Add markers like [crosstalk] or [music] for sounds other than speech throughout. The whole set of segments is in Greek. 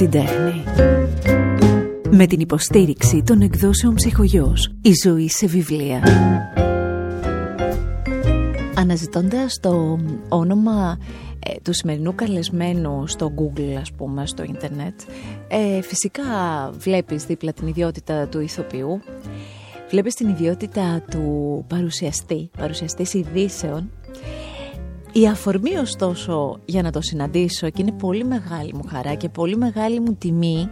την τέχνη. Με την υποστήριξη των εκδόσεων ψυχογιός. Η ζωή σε βιβλία. Αναζητώντας το όνομα ε, του σημερινού καλεσμένου στο Google ας πούμε στο ίντερνετ ε, φυσικά βλέπεις δίπλα την ιδιότητα του ηθοποιού βλέπεις την ιδιότητα του παρουσιαστή παρουσιαστής ειδήσεων η αφορμή ωστόσο για να το συναντήσω και είναι πολύ μεγάλη μου χαρά και πολύ μεγάλη μου τιμή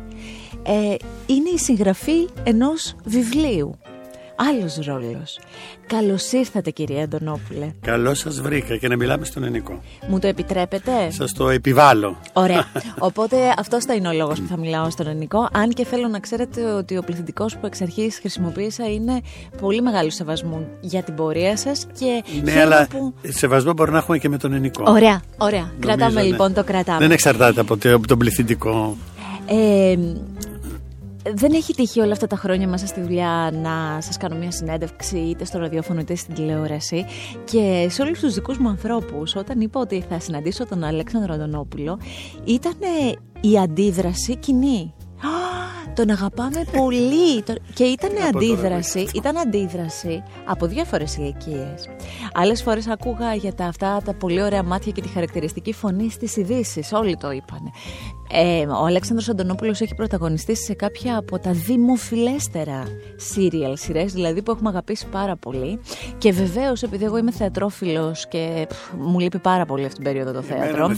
ε, είναι η συγγραφή ενός βιβλίου άλλος ρόλος. Καλώς ήρθατε κυρία Αντωνόπουλε. Καλώς σας βρήκα και να μιλάμε στον Ενικό. Μου το επιτρέπετε; Σας το επιβάλλω. Ωραία. [laughs] Οπότε αυτός θα είναι ο λόγος που θα μιλάω στον Ενικό. Αν και θέλω να ξέρετε ότι ο πληθυντικός που εξ αρχής χρησιμοποίησα είναι πολύ μεγάλο σεβασμό για την πορεία σας και ναι, αλλά που... σεβασμό μπορεί να έχουμε και με τον Ενικό. Ωραία, ωραία. Νομίζω, κρατάμε ναι. λοιπόν, το κρατάμε. Δεν εξαρτάται από τον πληθυντικό. Ε, δεν έχει τύχει όλα αυτά τα χρόνια μέσα στη δουλειά να σας κάνω μια συνέντευξη είτε στο ραδιόφωνο είτε στην τηλεόραση και σε όλους τους δικούς μου ανθρώπους όταν είπα ότι θα συναντήσω τον Αλέξανδρο Αντωνόπουλο ήταν η αντίδραση κοινή. Τον αγαπάμε πολύ. Και ήταν αντίδραση, ήταν αντίδραση από διάφορε ηλικίε. Άλλες φορές άκουγα για τα αυτά τα πολύ ωραία μάτια και τη χαρακτηριστική φωνή στις ειδήσει. Όλοι το είπαν. Ε, ο Αλέξανδρος Αντωνόπουλος έχει πρωταγωνιστήσει σε κάποια από τα δημοφιλέστερα serial σειρές, δηλαδή που έχουμε αγαπήσει πάρα πολύ. Και βεβαίως, επειδή εγώ είμαι θεατρόφιλος και μου λείπει πάρα πολύ αυτή την περίοδο το θέατρο.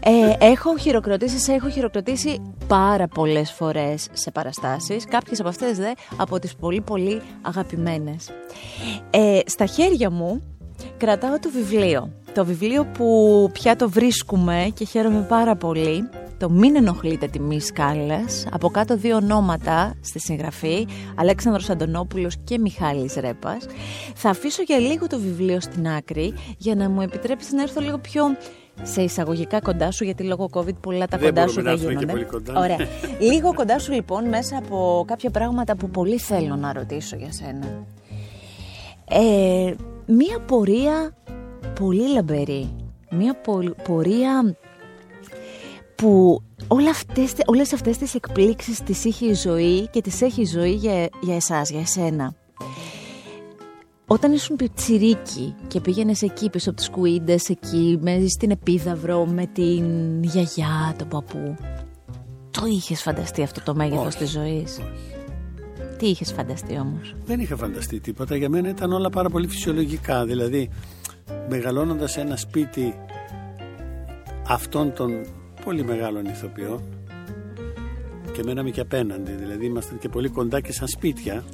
Ε, έχω χειροκροτήσεις, σε έχω χειροκροτήσει πάρα πολλές φορές σε παραστάσεις. Κάποιες από αυτές δε από τις πολύ πολύ αγαπημένες. Ε, στα χέρια μου κρατάω το βιβλίο. Το βιβλίο που πια το βρίσκουμε και χαίρομαι πάρα πολύ. Το «Μην ενοχλείτε τιμή σκάλας». Από κάτω δύο ονόματα στη συγγραφή, Αλέξανδρος Αντωνόπουλος και Μιχάλης Ρέπας. Θα αφήσω για λίγο το βιβλίο στην άκρη για να μου επιτρέψεις να έρθω λίγο πιο σε εισαγωγικά κοντά σου, γιατί λόγω COVID πολλά τα κοντά σου δεν γίνονται. Πολύ κοντά. Ωραία. [laughs] λίγο κοντά σου λοιπόν μέσα από κάποια πράγματα που πολύ θέλω να ρωτήσω για σένα. Ε, μία πορεία πολύ λαμπερή. Μία πορεία που όλα αυτές, όλες αυτές τις εκπλήξεις τις είχε η ζωή και τις έχει η ζωή για, για εσάς, για εσένα. Όταν ήσουν πιτσιρίκι και πήγαινες εκεί πίσω από τις κουίντες, εκεί με, στην Επίδαυρο με την γιαγιά, τον παππού, το είχες φανταστεί αυτό το μέγεθος της ζωής; Τι είχες φανταστεί όμως; Δεν είχα φανταστεί τίποτα. Για μένα ήταν όλα πάρα πολύ φυσιολογικά. Δηλαδή, μεγαλώνοντας σε ένα σπίτι αυτών των πολύ μεγάλων ηθοποιών και μέναμε και απέναντι, δηλαδή ήμασταν και πολύ κοντά και σαν σπίτια.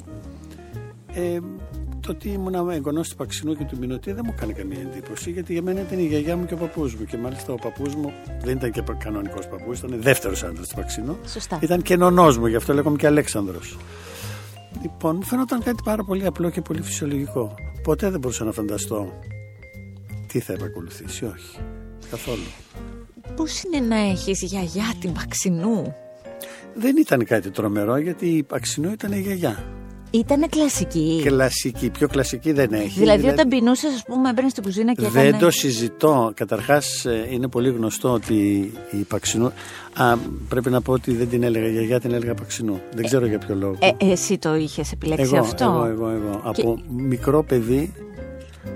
Ε, το ότι ήμουν εγγονός του Παξινού και του Μινωτή δεν μου έκανε καμία εντύπωση, γιατί για μένα ήταν η γιαγιά μου και ο παππούς μου. Και μάλιστα ο παππούς μου δεν ήταν και κανονικός παππούς, ήταν δεύτερος άντρας του Παξινού. Σωστά. Ήταν και νονός μου, γι' αυτό λέγομαι και Αλέξανδρος. Λοιπόν, μου φαίνονταν κάτι πάρα πολύ απλό και πολύ φυσιολογικό. Ποτέ δεν μπορούσα να φανταστώ τι θα επακολουθήσει, όχι. Καθόλου. Πώς είναι να έχεις γιαγιά την Παξινού; Δεν ήταν κάτι τρομερό γιατί η Παξινού ήταν η γιαγιά. Ήταν κλασική. Κλασική. Πιο κλασική δεν έχει. Δηλαδή, δηλαδή... όταν πεινούσες, ας πούμε, έμπαινες στην κουζίνα και Δεν το συζητώ. Καταρχάς, ε, είναι πολύ γνωστό ότι η Παξινού. Α, πρέπει να πω ότι δεν την έλεγα γιαγιά, την έλεγα Παξινού. Δεν ξέρω για ποιο λόγο. Ε, εσύ το είχες επιλέξει εγώ, αυτό; Εγώ, εγώ, εγώ. Από μικρό παιδί,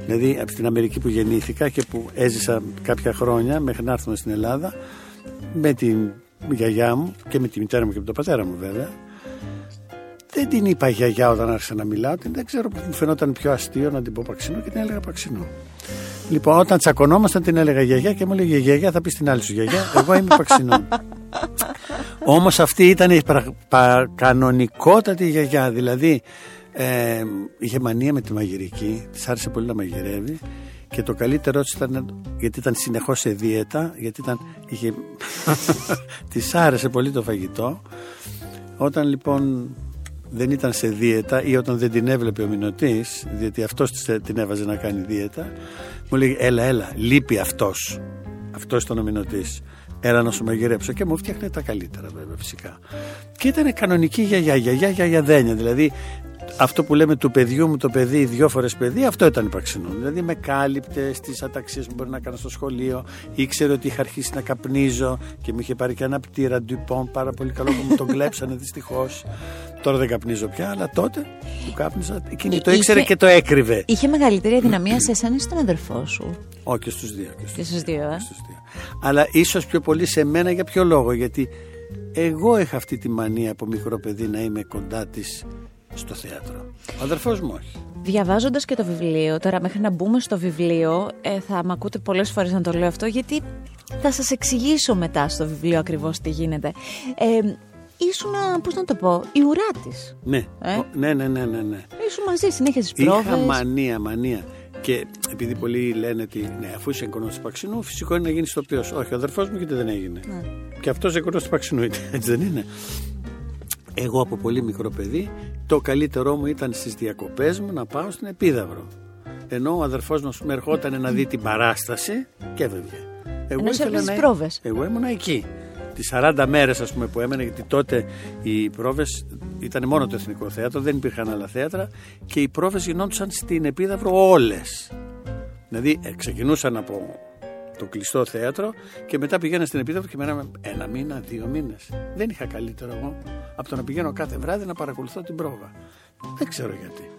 δηλαδή από την Αμερική που γεννήθηκα και που έζησα κάποια χρόνια μέχρι να έρθουμε στην Ελλάδα, με την γιαγιά μου και με τη μητέρα μου και με τον πατέρα μου βέβαια δεν την είπα γιαγιά όταν άρχισα να μιλάω. Δεν ξέρω, μου φαινόταν πιο αστείο να την πω Παξινό και την έλεγα Παξινό. Λοιπόν, όταν τσακωνόμασταν την έλεγα γιαγιά και μου έλεγε γιαγιά, θα πεις την άλλη σου γιαγιά. Εγώ είμαι Παξινό. Όμως αυτή ήταν η κανονικότατη γιαγιά. Δηλαδή, ε, είχε μανία με τη μαγειρική, της άρεσε πολύ να μαγειρεύει. Και το καλύτερό της ήταν γιατί ήταν συνεχώς σε δίαιτα, γιατί ήταν, είχε, [laughs] της άρεσε πολύ το φαγητό. Όταν λοιπόν δεν ήταν σε δίαιτα ή όταν δεν την έβλεπε ο μηνωτής διότι αυτός την έβαζε να κάνει δίαιτα μου λέει έλα έλα λείπει αυτός. Αυτός ήταν ο μηνωτής έλα να σου μαγειρέψω και μου φτιάχνε τα καλύτερα βέβαια φυσικά. Και ήταν κανονική γιαγιά γιαγιά γιαγιά δένια δηλαδή αυτό που λέμε του παιδιού μου το παιδί, δυο φορές παιδί, αυτό ήταν υπαξινό. Δηλαδή με κάλυπτε στις αταξίες που μπορεί να κάνω στο σχολείο, ήξερε ότι είχα αρχίσει να καπνίζω και μου είχε πάρει και ένα πτήρα ντυπών πάρα πολύ καλό που μου τον κλέψανε δυστυχώς. Τώρα δεν καπνίζω πια, αλλά τότε που κάπνιζα, εκείνη το ήξερε και το έκρυβε. Είχε μεγαλύτερη αδυναμία σε εσένα ή στον αδερφό σου; Όχι, και στους δύο. Και στους δύο, ε; δύο. Αλλά ίσως πιο πολύ σε μένα για ποιο λόγο, γιατί εγώ είχα αυτή τη μανία από μικρό παιδί να είμαι κοντά της στο θέατρο. Ο αδερφός μου όχι. Διαβάζοντας και το βιβλίο, τώρα μέχρι να μπούμε στο βιβλίο, ε, θα με ακούτε πολλές φορές να το λέω αυτό, γιατί θα σας εξηγήσω μετά στο βιβλίο ακριβώς τι γίνεται. Ε, ήσουν, πώς να το πω, η ουρά της. Ναι. Ε; ναι, ναι, ναι, ναι, ναι. Ήσουν μαζί, συνέχεια στις πρόβες. Είχα μανία, μανία. Και επειδή πολλοί λένε ότι ναι, αφού είσαι εγγονός του Παξινού, φυσικό είναι να γίνεις τοπίο. Όχι, ο αδερφός μου γιατί δεν έγινε. Ναι. Και αυτός εγγονός του Παξινού, έτσι δεν είναι. Εγώ από πολύ μικρό παιδί, το καλύτερό μου ήταν στις διακοπές μου να πάω στην Επίδαυρο. Ενώ ο αδερφός μας με ερχόταν να δει την παράσταση και έβγαινε. Εγώ ήθελα να. Πρόβες. Εγώ ήμουν εκεί. Τις 40 μέρες, ας πούμε, που έμενε, γιατί τότε οι πρόβες ήταν μόνο το Εθνικό Θέατρο, δεν υπήρχαν άλλα θέατρα και οι πρόβες γινόντουσαν στην Επίδαυρο όλες. Δηλαδή ε, ξεκινούσαν από το κλειστό θέατρο και μετά πηγαίνα στην Επίδαυρο και μέναμε ένα μήνα, δύο μήνες. Δεν είχα καλύτερο εγώ από το να πηγαίνω κάθε βράδυ να παρακολουθώ την πρόβα. Δεν ξέρω γιατί.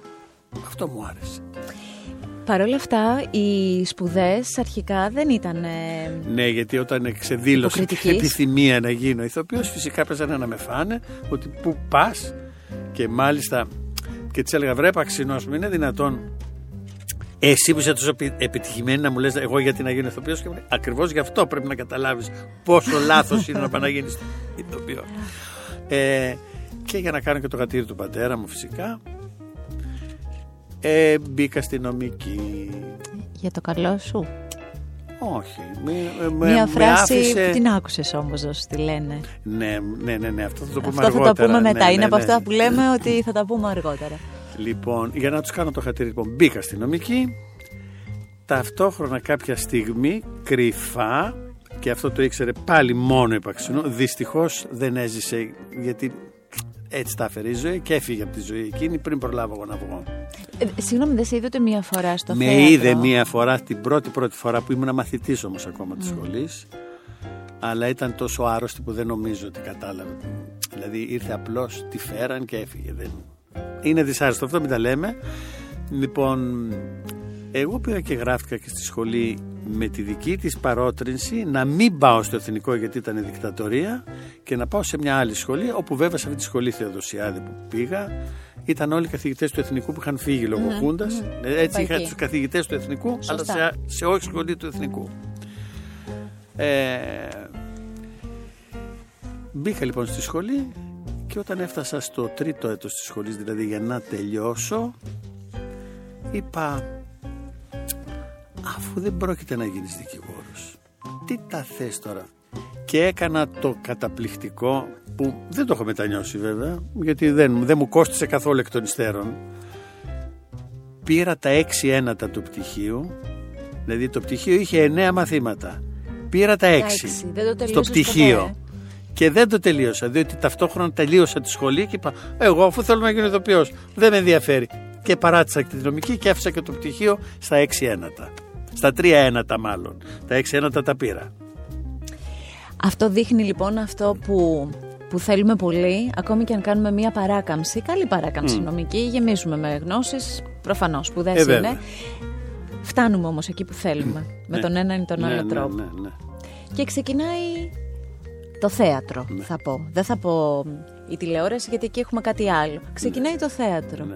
Αυτό μου άρεσε. Παρ' όλα αυτά, οι σπουδές αρχικά δεν ήταν. Ναι, γιατί όταν εξεδήλωσε την επιθυμία να γίνω ηθοποιός, φυσικά παίζανε να με φάνε ότι πού πας. Και μάλιστα και τη έλεγα βρέπα ξινό μου, είναι δυνατόν εσύ που είσαι τόσο επιτυχημένη να μου λες εγώ γιατί να γίνω ηθοποιός και ακριβώς γι' αυτό πρέπει να καταλάβεις πόσο λάθος είναι να πάει να γίνεις ηθοποιός. Ε, και για να κάνω και το γατήρι του πατέρα μου φυσικά ε, μπήκα στη νομική. Για το καλό σου. Όχι. Με, Μια φράση άφησε... που την άκουσες όμως, όσο τη λένε. Ναι, ναι, ναι, ναι, αυτό θα το πούμε αυτό αργότερα. Αυτό θα το πούμε μετά. Ναι, είναι ναι, από ναι. αυτά που λέμε ότι θα τα πούμε αργότερα. Λοιπόν, για να τους κάνω το χατήρι, λοιπόν, μπήκα στη νομική. Ταυτόχρονα κάποια στιγμή κρυφά και αυτό το ήξερε πάλι μόνο η Παξινού. Δυστυχώς δεν έζησε γιατί έτσι τα έφερε η ζωή και έφυγε από τη ζωή εκείνη πριν προλάβω εγώ να βγω. Ε, συγγνώμη, δεν σε είδε ούτε μία φορά στο Με θέατρο; είδε μία φορά την πρώτη πρώτη φορά που ήμουν μαθητής όμως ακόμα mm. τη σχολής. Αλλά ήταν τόσο άρρωστη που δεν νομίζω ότι κατάλαβε. Δηλαδή ήρθε απλώς, τη φέραν και έφυγε. Δεν... Είναι δυσάρεστο αυτό, μην τα λέμε. Λοιπόν, εγώ πήγα και γράφτηκα και στη σχολή με τη δική της παρότρινση να μην πάω στο εθνικό γιατί ήταν δικτατορία και να πάω σε μια άλλη σχολή όπου βέβαια σε αυτή τη σχολή Θεοδοσιάδη που πήγα ήταν όλοι οι καθηγητές του εθνικού που είχαν φύγει λόγω mm, χούντας mm, έτσι είχα τους καθηγητές του εθνικού Σωστά. αλλά σε, σε όχι σχολή του εθνικού ε, μπήκα λοιπόν στη σχολή και όταν έφτασα στο τρίτο έτος της σχολής δηλαδή για να τελειώσω είπα αφού δεν πρόκειται να γίνεις δικηγόρος τι τα θες τώρα; Και έκανα το καταπληκτικό που δεν το έχω μετανιώσει βέβαια γιατί δεν, δεν μου κόστησε καθόλου εκ των υστέρων. Πήρα τα έξι ένατα του πτυχίου δηλαδή το πτυχίο είχε εννέα μαθήματα. Πήρα τα έξι. Στο πτυχίο. ποτέ. Και δεν το τελείωσα διότι ταυτόχρονα τελείωσα τη σχολή και είπα εγώ αφού θέλω να γίνω ηθοποιός δεν με ενδιαφέρει και παράτησα τη νομική και άφησα και το πτυχίο στα έξι ένατα στα τρία ένατα μάλλον. Τα έξι ένατα τα πήρα. Αυτό δείχνει λοιπόν αυτό που, που θέλουμε πολύ, ακόμη και αν κάνουμε μία παράκαμψη, καλή παράκαμψη mm. νομική, γεμίζουμε με γνώσεις, προφανώς, που δεν ε, είναι. Φτάνουμε όμως εκεί που θέλουμε, με ναι. τον ένα ή τον ναι, άλλο ναι, τρόπο. Ναι, ναι, και ξεκινάει το θέατρο, Ναι. θα πω. Δεν θα πω η τηλεόραση, γιατί εκεί έχουμε κάτι άλλο. Ξεκινάει το θέατρο.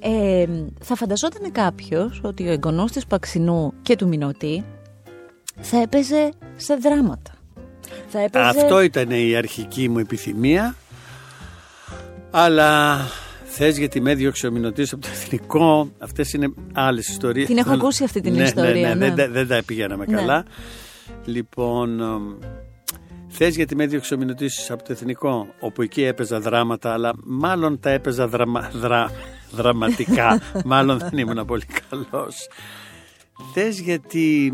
Ε, θα φανταζόταν κάποιος ότι ο εγγονός της Παξινού και του Μινωτή θα έπαιζε σε δράματα. Θα έπαιζε... Αυτό ήταν η αρχική μου επιθυμία. Αλλά θες γιατί με έδιωξε ο Μινωτής από το εθνικό. Αυτές είναι άλλες ιστορίες. Την έχω ακούσει αυτή την ναι, ιστορία. Ναι, ναι, ναι. Δεν, δεν τα πηγαίναμε Ναι. καλά. Λοιπόν, θες γιατί με έδιωξες ο Μινωτής από το εθνικό, όπου εκεί έπαιζα δράματα, αλλά μάλλον τα έπαιζα δραμα, δρα, δραματικά. [laughs] μάλλον δεν ήμουν πολύ καλός. Θες γιατί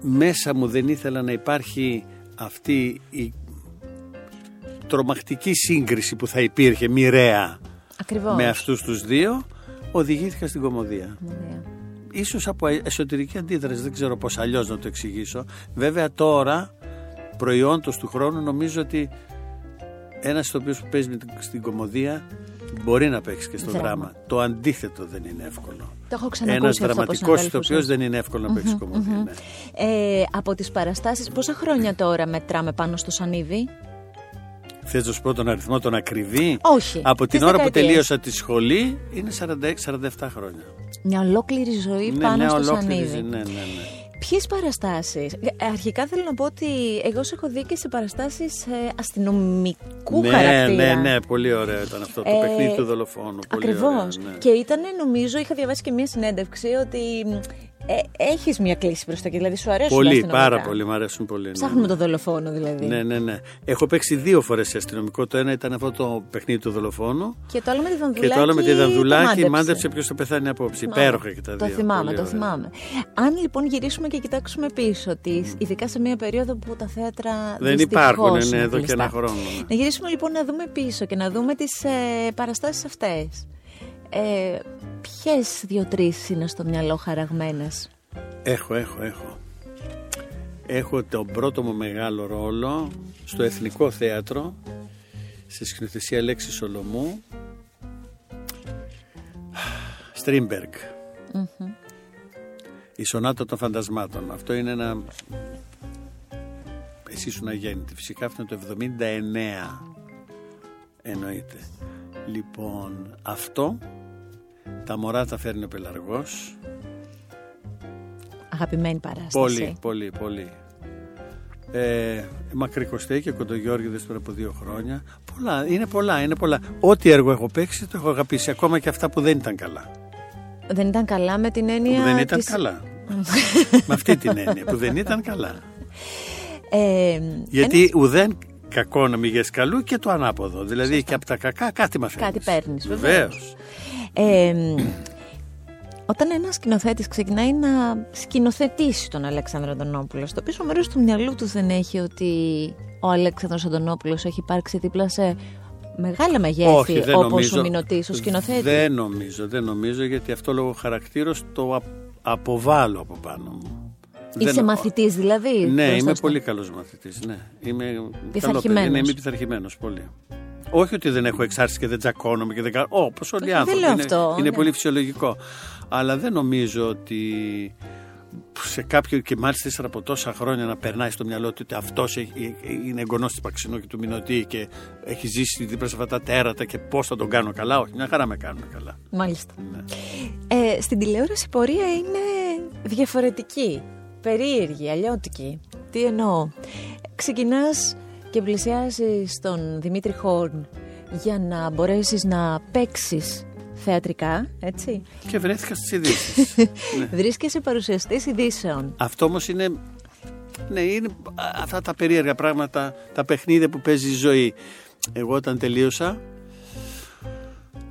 μέσα μου δεν ήθελα να υπάρχει αυτή η τρομακτική σύγκριση που θα υπήρχε μοιραία Ακριβώς. με αυτούς τους δύο, οδηγήθηκα στην κομμωδία. Κομμωδία. Ίσως από εσωτερική αντίδραση, δεν ξέρω πώς αλλιώς να το εξηγήσω. Βέβαια τώρα, προϊόντος του χρόνου, νομίζω ότι ένας ηθοποιός που παίζει με την- στην κομμωδία μπορεί να παίξει και στο Δράμα. δράμα. Το αντίθετο δεν είναι εύκολο. Το έχω ξανακούσει Ένας αυτό από δραματικός συναδέλφους ηθοποιός σας. δεν είναι εύκολο να παίξει κομμωδία. ναι. Ε, από τις παραστάσεις, πόσα χρόνια τώρα μετράμε πάνω στο Σανίδι; Θες να σου πω τον αριθμό τον ακριβή; Όχι, Από τις την ώρα που δεκαετίες. τελείωσα τη σχολή είναι 46-47 χρόνια. Μια ολόκληρη ζωή ναι, πάνω μια στο ολόκληρη Σανίδι. ζωή, Ναι, ναι, ναι. Ποιες παραστάσεις; Αρχικά θέλω να πω ότι εγώ σε έχω δει και σε παραστάσεις αστυνομικού ναι, χαρακτήρα. ναι, ναι, πολύ ωραίο ήταν αυτό. Το Ε, παιχνίδι του δολοφόνου. Πολύ Ακριβώς. ωραίο, ναι. Και ήταν, νομίζω, είχα διαβάσει και μια συνέντευξη ότι ε, έχεις μια κλίση προ τα εκεί. Δηλαδή σου αρέσουν τα Πολύ, αστυνομικά. πάρα πολύ, μου αρέσουν πολύ. ναι, Ψάχνουμε ναι. το δολοφόνο δηλαδή. Ναι, ναι, ναι. Έχω παίξει δύο φορές σε αστυνομικό. Το ένα ήταν αυτό το παιχνίδι του δολοφόνου. Και το άλλο με τη Δανδουλάκη. Και το άλλο με τη το Δανδουλάκη μάντεψε. μάντεψε ποιος θα πεθάνει απόψε. Υπέροχα και τα Το δύο. θυμάμαι, Πολύ το ωραία. θυμάμαι. Αν λοιπόν γυρίσουμε και κοιτάξουμε πίσω, ότι ειδικά σε μια περίοδο που τα θέατρα Δεν δυστυχώς υπάρχουν, είναι ναι, εδώ και κλειστά. ένα χρόνο. ναι. Να γυρίσουμε λοιπόν να δούμε πίσω και να δούμε τις ε, παραστάσεις αυτές. Ε, ποιες δύο-τρεις είναι στο μυαλό χαραγμένες; Έχω, έχω, έχω. Έχω τον πρώτο μου μεγάλο ρόλο στο Εθνικό Θέατρο στη σκηνοθεσία Αλέξη Σολομού. Στρίμπεργκ Η Σονάτα των Φαντασμάτων. Αυτό είναι ένα Εσύ ήσουν αγέννητη. Φυσικά αυτό είναι το 79 Εννοείται. Λοιπόν αυτό Τα μωρά τα φέρνει ο Πελαργός Αγαπημένη παράσταση. Πολύ, πολύ, πολύ. Ε, Μακρικοστέ και Κοντογιώργηδες πριν από δύο χρόνια. Πολλά, είναι πολλά, είναι πολλά. Ό,τι έργο έχω παίξει το έχω αγαπήσει, ακόμα και αυτά που δεν ήταν καλά. Δεν ήταν καλά με την έννοια Που δεν ήταν της- καλά. [laughs] Με αυτή την έννοια, που δεν ήταν καλά. Ε, Γιατί ουδέν κακό να μηγες καλού και το ανάποδο. Δηλαδή και από τα κακά κάτι μαθαίνεις. Κάτι παίρνεις, Βεβαίως. Ε, όταν ένας σκηνοθέτης ξεκινάει να σκηνοθετήσει τον Αλέξανδρο Αντωνόπουλο, στο πίσω μέρος του μυαλού του δεν έχει ότι ο Αλέξανδρος Αντωνόπουλος έχει υπάρξει δίπλα σε μεγάλα μεγέθη δεν όπως νομίζω. ο Μινωτής, ο σκηνοθέτης. Δεν νομίζω, δεν νομίζω γιατί αυτό λόγω χαρακτήρος το α- αποβάλλω από πάνω μου. Είσαι Δεν- μαθητής δηλαδή; Ναι, μπροστά είμαι στο- πολύ καλός μαθητής. Ναι. Είμαι Πειθαρχημένος. καλό παιδί. Ναι, είμαι πειθαρχημένος πολύ. Όχι ότι δεν έχω εξάρτηση και δεν τσακώνομαι και δεν κάνω. Όπω όλοι οι δεν άνθρωποι. λέω είναι, αυτό, είναι ναι. πολύ φυσιολογικό. Αλλά δεν νομίζω ότι σε κάποιο και μάλιστα ύστερα από τόσα χρόνια να περνάει στο μυαλό του ότι αυτός είναι εγγονός της Παξινού και του Μινωτή και έχει ζήσει δίπλα σε αυτά τα τέρατα και πώς θα τον κάνω καλά. Όχι, μια χαρά με κάνουν καλά. Μάλιστα. Ναι. Ε, στην τηλεόραση η πορεία είναι διαφορετική, περίεργη, αλλιώτικη. Τι εννοώ; Ξεκινάς και πλησιάζεις τον Δημήτρη Χόρν για να μπορέσεις να παίξεις θεατρικά, έτσι. Και βρέθηκα στις ειδήσεις. [laughs] ναι. Βρίσκεσαι παρουσιαστής ειδήσεων. Αυτό όμως είναι. Ναι, είναι αυτά τα περίεργα πράγματα, τα παιχνίδια που παίζει η ζωή. Εγώ όταν τελείωσα,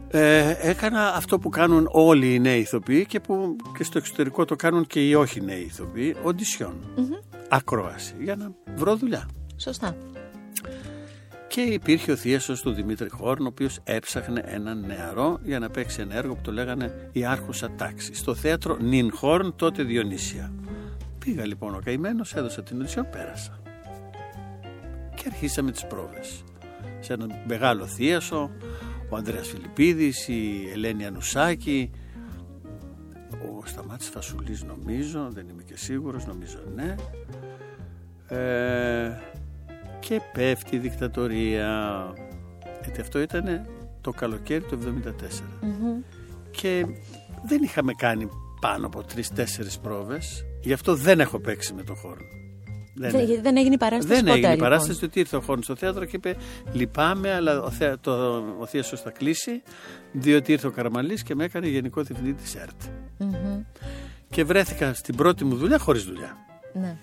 ε, έκανα αυτό που κάνουν όλοι οι νέοι ηθοποιοί και που και στο εξωτερικό το κάνουν και οι όχι νέοι ηθοποιοί, οντισιόν. Ακρόαση, για να βρω δουλειά. Σωστά. Και υπήρχε ο θίασος του Δημήτρη Χόρν, ο οποίος έψαχνε έναν νεαρό για να παίξει ένα έργο που το λέγανε «Η Άρχουσα Τάξη» στο θέατρο Νιν Χόρν, τότε Διονύσια. Πήγα λοιπόν ο καημένος, έδωσα την οδησία, πέρασα. Και αρχίσαμε τις πρόβες. Σε έναν μεγάλο θίασο, ο Ανδρέας Φιλιππίδης, η Ελένη Ανουσάκη, ο Σταμάτης Φασουλής νομίζω, δεν είμαι και σίγουρος, νομίζω ναι. Ε, και πέφτει η δικτατορία. Γιατί αυτό ήταν το καλοκαίρι του 1974. Και δεν είχαμε κάνει πάνω από τρεις-τέσσερις πρόβες. Γι' αυτό δεν έχω παίξει με το χώρο. Δεν, γιατί δεν έγινε η παράσταση δεν ποτέ, έγινε η λοιπόν. παράσταση, διότι ήρθε ο Χόρν στο θέατρο και είπε Λυπάμαι, αλλά ο, θέα, το, ο Θίασος θα κλείσει, διότι ήρθε ο Καραμαλής και με έκανε γενικό διευθυντή της ΕΡΤ. Μμμ. Και βρέθηκα στην πρώτη μου δουλειά χωρίς δουλειά. Ναι.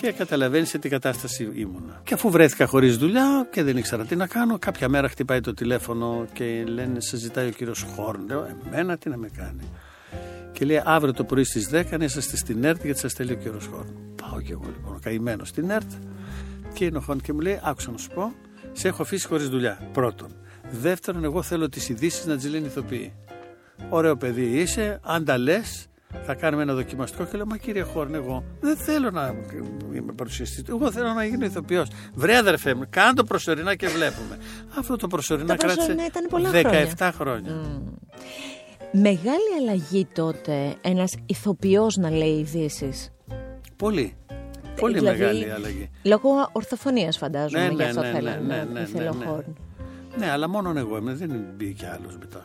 Και καταλαβαίνεις σε τι κατάσταση ήμουνα. Και αφού βρέθηκα χωρίς δουλειά και δεν ήξερα τι να κάνω, κάποια μέρα χτυπάει το τηλέφωνο και λένε: Σε ζητάει ο κύριος Χόρν. Λέω: Εμένα τι να με κάνει. Και λέει: Αύριο το πρωί στις 10 να είσαστε στην ΕΡΤ γιατί σας θέλει ο κύριος Χόρν. Πάω κι εγώ λοιπόν, καημένο στην ΕΡΤ. Και είναι ο Χόρν και μου λέει: Άκουσα να σου πω, σε έχω αφήσει χωρίς δουλειά. Πρώτον. Δεύτερον, εγώ θέλω τις ειδήσεις να τις λένε ηθοποιοί. Ωραίο παιδί είσαι, αν τα λες, θα κάνουμε ένα δοκιμαστικό και λέω Μα κύριε Χόρν, εγώ δεν θέλω να είμαι παρουσιαστής. Εγώ θέλω να γίνω ηθοποιός. Βρε αδερφέ μου, κάνω το προσωρινά και βλέπουμε. Αυτό το προσωρινά κράτησε 17 χρόνια. Μεγάλη αλλαγή τότε ένας ηθοποιός να λέει ειδήσεις. Πολύ. Πολύ δηλαδή, μεγάλη αλλαγή. Λόγω ορθοφωνίας φαντάζομαι, ναι, γι' αυτό ναι, ναι, ναι, ναι, ναι, ναι, ναι, ναι, αλλά μόνο εγώ είμαι, δεν μπήκε άλλος μετά.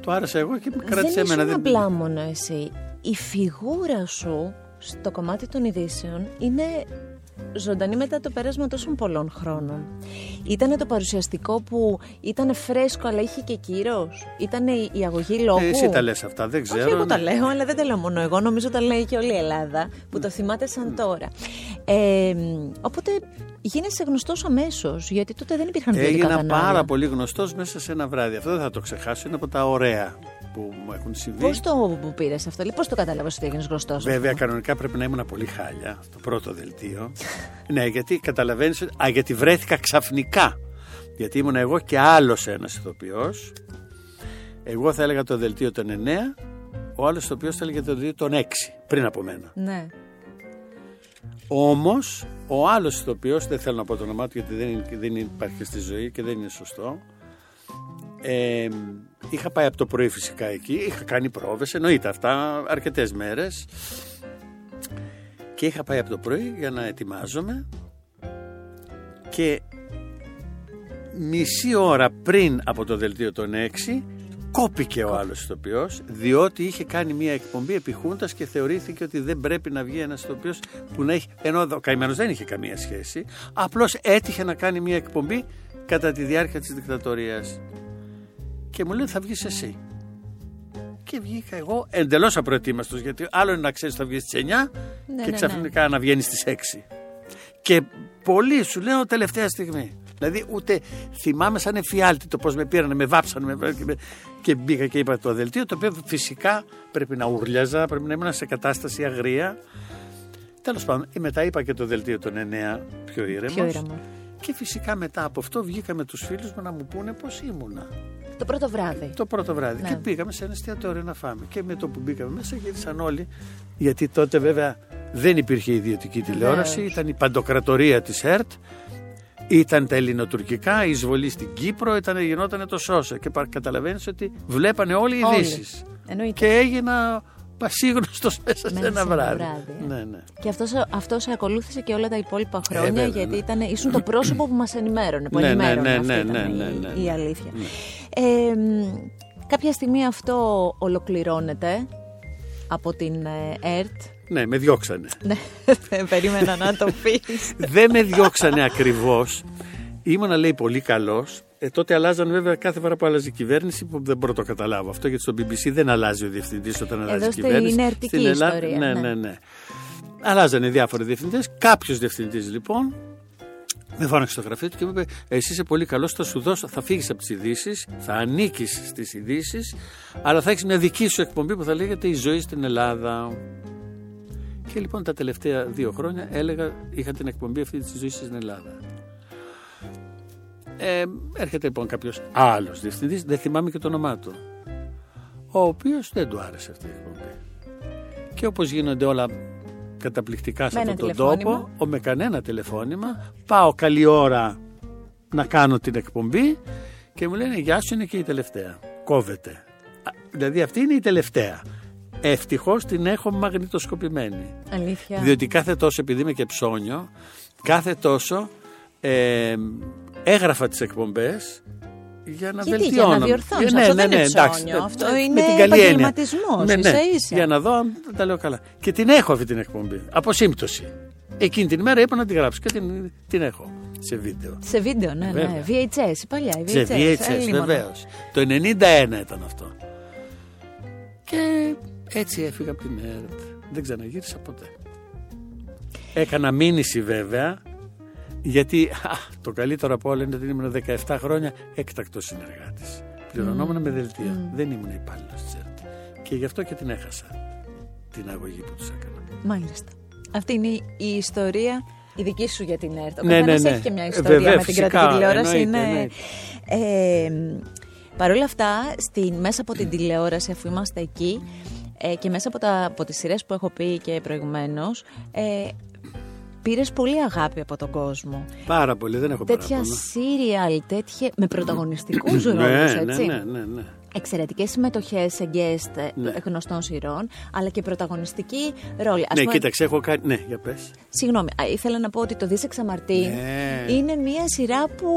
Το άρεσε εγώ και με κράτησε εμένα. Δεν απλά μόνο εσύ. Η φιγούρα σου στο κομμάτι των ειδήσεων είναι ζωντανή μετά το πέρασμα τόσων πολλών χρόνων. Ήταν το παρουσιαστικό που ήταν φρέσκο αλλά είχε και κύρος; Ήταν η αγωγή λόγου; Ε, εσύ τα λες αυτά, δεν ξέρω. Όχι, εγώ τα λέω, αλλά δεν τα λέω μόνο εγώ. Νομίζω τα λέει και όλη η Ελλάδα που το θυμάται σαν τώρα. Ε, οπότε γίνεσαι γνωστός αμέσως, γιατί τότε δεν υπήρχαν ιδιωτικά Έγινα πάρα πολύ γνωστός μέσα σε ένα βράδυ. Αυτό δεν θα το ξεχάσω. Είναι από τα ωραία που μου έχουν συμβεί. Πώς το πήρες αυτό, λοιπόν, πώς το κατάλαβες ότι έγινες γνωστός; Βέβαια, κανονικά πρέπει να ήμουν πολύ χάλια στο πρώτο δελτίο. [laughs] ναι, γιατί καταλαβαίνεις. Α, γιατί βρέθηκα ξαφνικά. Γιατί ήμουν εγώ και άλλος ένας ηθοποιός. Εγώ θα έλεγα το δελτίο των 9, ο άλλος ηθοποιός θα έλεγε το δελτίο των 6, πριν από μένα. Ναι. Όμως, ο άλλος ηθοποιός, δεν θέλω να πω το όνομά του γιατί δεν, δεν υπάρχει στη ζωή και δεν είναι σωστό. Ε, είχα πάει από το πρωί φυσικά εκεί, είχα κάνει πρόβες, εννοείται αυτά αρκετές μέρες και είχα πάει από το πρωί για να ετοιμάζομαι και μισή ώρα πριν από το δελτίο των 6 κόπηκε ο άλλος ηθοποιός διότι είχε κάνει μια εκπομπή επιχούντας και θεωρήθηκε ότι δεν πρέπει να βγει ένας ηθοποιός που να έχει, ενώ ο καημένος δεν είχε καμία σχέση απλώς έτυχε να κάνει μια εκπομπή κατά τη διάρκεια της δικτατορίας και μου λέει θα βγεις εσύ. Και βγήκα εγώ εντελώς απροετοίμαστος γιατί άλλο είναι να ξέρεις θα βγεις στις 9 ναι, και ναι, ξαφνικά ναι. να βγαίνεις στις 6. Και πολύ σου λέω τελευταία στιγμή. Δηλαδή ούτε θυμάμαι σαν εφιάλτη το πώς με πήρανε, με βάψανε με, και, και μπήκα και είπα το δελτίο το οποίο φυσικά πρέπει να ουρλιάζα, πρέπει να ήμουν σε κατάσταση αγρία. Τέλος πάντων, μετά είπα και το δελτίο των 9 πιο ήρεμος. Και φυσικά μετά από αυτό βγήκα με τους φίλους μου να μου πούνε πώς ήμουνα. Το πρώτο βράδυ. Το πρώτο βράδυ. Ναι. Και πήγαμε σε ένα εστιατόριο να φάμε. Και με το που μπήκαμε μέσα γύρισαν όλοι. Γιατί τότε βέβαια δεν υπήρχε ιδιωτική τηλεόραση. Ήταν η παντοκρατορία της ΕΡΤ. Ήταν τα ελληνοτουρκικά, η εισβολή στην Κύπρο, ήταν, γινόταν το σώσα. Και καταλαβαίνεις ότι βλέπανε όλοι οι ειδήσεις. Και έγινα πασίγνωστος [laughs] μέσα σε ένα βράδυ. Ναι, ναι. Και αυτός αυτός ακολούθησε και όλα τα υπόλοιπα ε, χρόνια, γιατί ναι. ήταν, ήσουν το πρόσωπο που μας ενημέρωνε. Που ναι, ναι, ναι, ναι, ναι, ναι, η, αλήθεια. Ε, κάποια στιγμή αυτό ολοκληρώνεται από την ε, ΕΡΤ. Ναι, με διώξανε. Ναι, [laughs] περίμενα να το πεις. Δεν με διώξανε ακριβώς. Ήμουνα λέει πολύ καλός. Ε, τότε αλλάζαν βέβαια κάθε φορά που άλλαζε η κυβέρνηση που δεν μπορώ το καταλάβω αυτό γιατί στο BBC δεν αλλάζει ο διευθυντής όταν αλλάζει η κυβέρνηση. Είναι στην Ελλάδα. Ιστορία, ναι, ναι, ναι, ναι. Αλλάζανε διάφοροι διευθυντές. Κάποιος διευθυντής λοιπόν με φώναξε στο γραφείο του και μου είπε: Εσύ είσαι πολύ καλός, θα σου δώσω, θα φύγεις από τις ειδήσεις, θα ανήκεις στις ειδήσεις, αλλά θα έχεις μια δική σου εκπομπή που θα λέγεται Η ζωή στην Ελλάδα. Και λοιπόν τα τελευταία δύο χρόνια έλεγα, είχα την εκπομπή αυτή της ζωής στην Ελλάδα. Ε, έρχεται λοιπόν κάποιος άλλος διευθυντής, δεν θυμάμαι και το όνομά του, ο οποίος δεν του άρεσε αυτή η εκπομπή. Και όπως γίνονται όλα καταπληκτικά σε αυτόν τον τόπο, ο, με κανένα τηλεφώνημα, πάω καλή ώρα να κάνω την εκπομπή και μου λένε Γεια σου είναι και η τελευταία. Κόβεται. Δηλαδή αυτή είναι η τελευταία. Ευτυχώς την έχω μαγνητοσκοπημένη. Αλήθεια. Διότι κάθε τόσο, επειδή είμαι και ψώνιο, κάθε τόσο ε, έγραφα τις εκπομπές για να Γιατί, Για να διορθώνεις. Ναι, αυτό ναι, ναι, δεν είναι εντάξει, αυτό είναι επαγγελματισμός. Ναι, ναι, ίσα ίσα. Για να δω αν τα λέω καλά. Και την έχω αυτή την εκπομπή. Από σύμπτωση. Εκείνη την ημέρα είπα να τη γράψω και την, την έχω σε βίντεο. Σε βίντεο, ναι, ναι. VHS, παλιά. VHS, σε VHS, βεβαίως. Το 91 ήταν αυτό. Και έτσι έφυγα από την ΕΡΤ. Δεν ξαναγύρισα ποτέ. Έκανα μήνυση βέβαια γιατί α, το καλύτερο από όλα είναι ότι ήμουν 17 χρόνια έκτακτος συνεργάτης. Πληρωνόμουν mm. με δελτία. Δεν ήμουν υπάλληλος της ΕΡΤ. Και γι' αυτό και την έχασα την αγωγή που τους έκανα. Μάλιστα. Αυτή είναι η ιστορία Η δική σου για την ΕΡΤ. Ο Ναι, καθένας ναι, ναι. έχει και μια Ε, ιστορία βέβαια, με την φυσικά, κρατική τηλεόραση. εννοείται, είναι... Ε, Παρ' όλα αυτά, στη, μέσα από την τηλεόραση, αφού είμαστε εκεί ε, και μέσα από, τα, από τις σειρές που έχω πει και προηγουμένως, ε, πήρες πολύ αγάπη από τον κόσμο. Πάρα πολύ, δεν έχω Τέτοια παράπονο. σύριαλ, τέτοια, με πρωταγωνιστικούς ρόλους, ναι, έτσι. ναι, ναι, ναι, ναι. Εξαιρετικές συμμετοχές σε guest ε, Ναι. γνωστών σειρών, αλλά και πρωταγωνιστική ρόλη. Ας Ναι, πούμε- κοίταξε, έχω κάνει. Ναι, για πες. Συγγνώμη, α, ήθελα να πω ότι το Δίσε Ξαμαρτίν Ναι. είναι μια σειρά που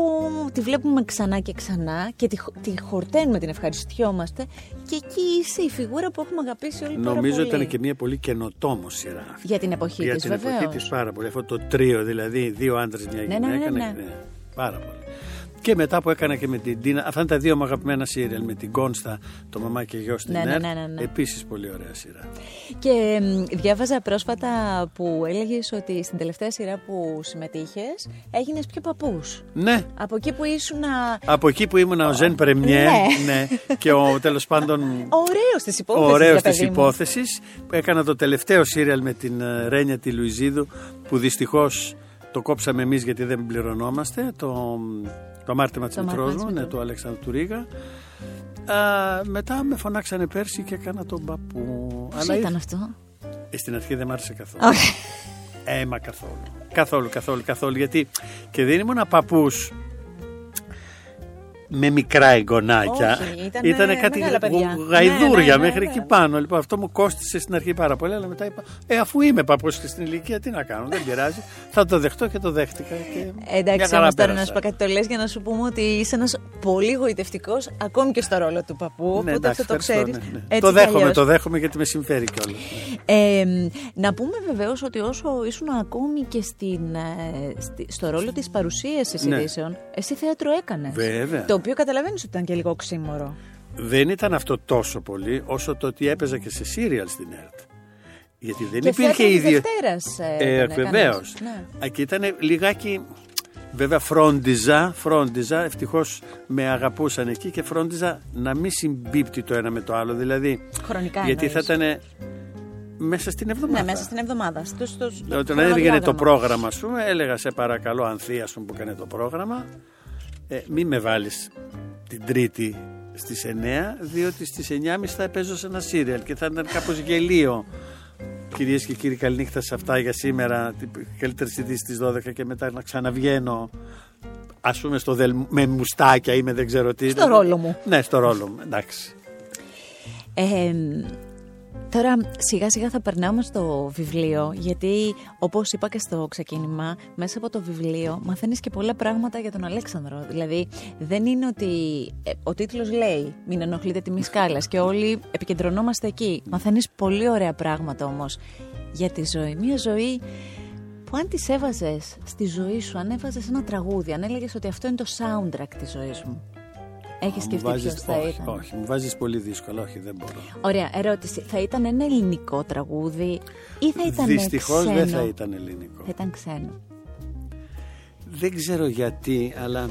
τη βλέπουμε ξανά και ξανά και τη, χο- τη χορταίνουμε, την ευχαριστιόμαστε και εκεί είσαι η φιγούρα που έχουμε αγαπήσει όλοι πάρα Νομίζω πολύ. ήταν και μια πολύ καινοτόμο σειρά. αυτή. Για την εποχή Για της την βεβαίως. εποχή της πάρα πολύ. Αυτό το τρίο, δηλαδή δύο άντρες, μια Ναι, ναι, γυναίκα. ναι, ναι. πάρα πολύ. Και μετά που έκανα και με την Τίνα. Αυτά είναι τα δύο μου αγαπημένα σύριαλ. Με την Κόνστα, το μαμά και γιος στην Ναι, ναι, ΕΡΤ. ναι, ναι, ναι. Επίσης πολύ ωραία σειρά. Και μ, διάβαζα πρόσφατα που έλεγες ότι στην τελευταία σειρά που συμμετείχες έγινες πιο παππούς. Ναι, Από εκεί που ήσουν να... από εκεί που ήμουν ο Ζεν Πρεμιέ Ναι. ναι, και ο τέλος πάντων Ωραίος της υπόθεσης, ωραίος ρε της παιδί μου. υπόθεσης. Έκανα το τελευταίο σύριαλ με την ε, Ρένια τη Λουιζίδου που δυστυχώς το κόψαμε εμείς γιατί δεν πληρωνόμαστε. Το, το αμάρτημα της Το μητρός αμάρτημα μου, της ναι, μητρός. του Αλέξανδρου του Ρίγα. Α, μετά με φωνάξανε πέρσι και έκανα τον παππού. Πώς ήταν αυτό; ε, στην αρχή δεν μ' άρεσε καθόλου. Όχι. Ε, μα καθόλου. Καθόλου, καθόλου, καθόλου. Γιατί και δεν ήμουν παππούς με μικρά εγγονάκια. Όχι, ήτανε Ήτανε κάτι μεγάλα παιδιά. γου- γαϊδούρια Ναι, ναι, μέχρι ναι, εκεί ναι. πάνω. Λοιπόν, αυτό μου κόστησε στην αρχή πάρα πολύ, αλλά μετά είπα: Ε, αφού είμαι παππούς και στην ηλικία, τι να κάνω, δεν πειράζει. Θα το δεχτώ και το δέχτηκα. Και μια Εντάξει, χαρά όμως τώρα να πέρασα. σου πω κάτι το λες για να σου πούμε ότι είσαι ένας πολύ γοητευτικός, ακόμη και στο ρόλο του παππού. Ναι, οπότε εντάξει, αυτό το ευχαριστώ, ξέρεις. ναι, ναι. Το δέχομαι, το δέχομαι γιατί με συμφέρει κιόλας. Ε, να πούμε βεβαίως ότι όσο ήσουν ακόμη και στην, ε, στη- στο ρόλο της παρουσίαση Ναι. ειδήσεων, εσύ θέατρο έκανες. Βέβαια. Το οποίο καταλαβαίνεις ότι ήταν και λίγο οξύμορο. Δεν ήταν αυτό τόσο πολύ όσο το ότι έπαιζα και σε σύριαλ στην ΕΡΤ. Γιατί δεν και υπήρχε θέατρο της ίδιο. Δευτέρας, ε, Ε, δεν έκανες. Βεβαίω. Ναι. Και ήταν λιγάκι. Βέβαια φρόντιζα, φρόντιζα, ευτυχώς με αγαπούσαν εκεί και φρόντιζα να μην συμπίπτει το ένα με το άλλο. Δηλαδή, Χρονικά γιατί θα εννοείς. ήταν μέσα στην εβδομάδα. Ναι, μέσα στην εβδομάδα. Στο, στο, στο Όταν έβγαινε το χρονοδιάγραμμα. πρόγραμμα σου, έλεγα σε παρακαλώ Ανθία σου που έκανε το πρόγραμμα, ε, μη με βάλεις την Τρίτη στις 9, διότι στις 9.30 θα παίζω σε ένα σύριαλ και θα ήταν κάπως γελίο. Κυρίες και κύριοι, καληνύχτα σε αυτά για σήμερα. Καλύτερη ειδήσει στις 12 και μετά να ξαναβγαίνω. Α πούμε στο δελ... με μουστάκια ή με δεν ξέρω τι. Στο ρόλο μου. Ναι, στο ρόλο μου. Εντάξει. Ε, τώρα σιγά σιγά θα περνάμε στο βιβλίο γιατί όπως είπα και στο ξεκίνημα μέσα από το βιβλίο μαθαίνεις και πολλά πράγματα για τον Αλέξανδρο. Δηλαδή δεν είναι ότι ε, ο τίτλος λέει μην ενοχλείτε τη μισκάλας και όλοι επικεντρωνόμαστε εκεί. Μαθαίνεις πολύ ωραία πράγματα όμως για τη ζωή. Μια ζωή που αν τη έβαζες στη ζωή σου αν έβαζες ένα τραγούδι αν έλεγες ότι αυτό είναι το soundtrack της ζωής μου Έχεις Μου σκεφτεί βάζεις- ποιος θα όχι, ήταν; όχι, μου βάζεις πολύ δύσκολα. Όχι, δεν μπορώ. Ωραία, ερώτηση. Θα ήταν ένα ελληνικό τραγούδι ή θα ήταν Δυστυχώς ξένο; δεν θα ήταν ελληνικό. Θα ήταν ξένο. Δεν ξέρω γιατί, αλλά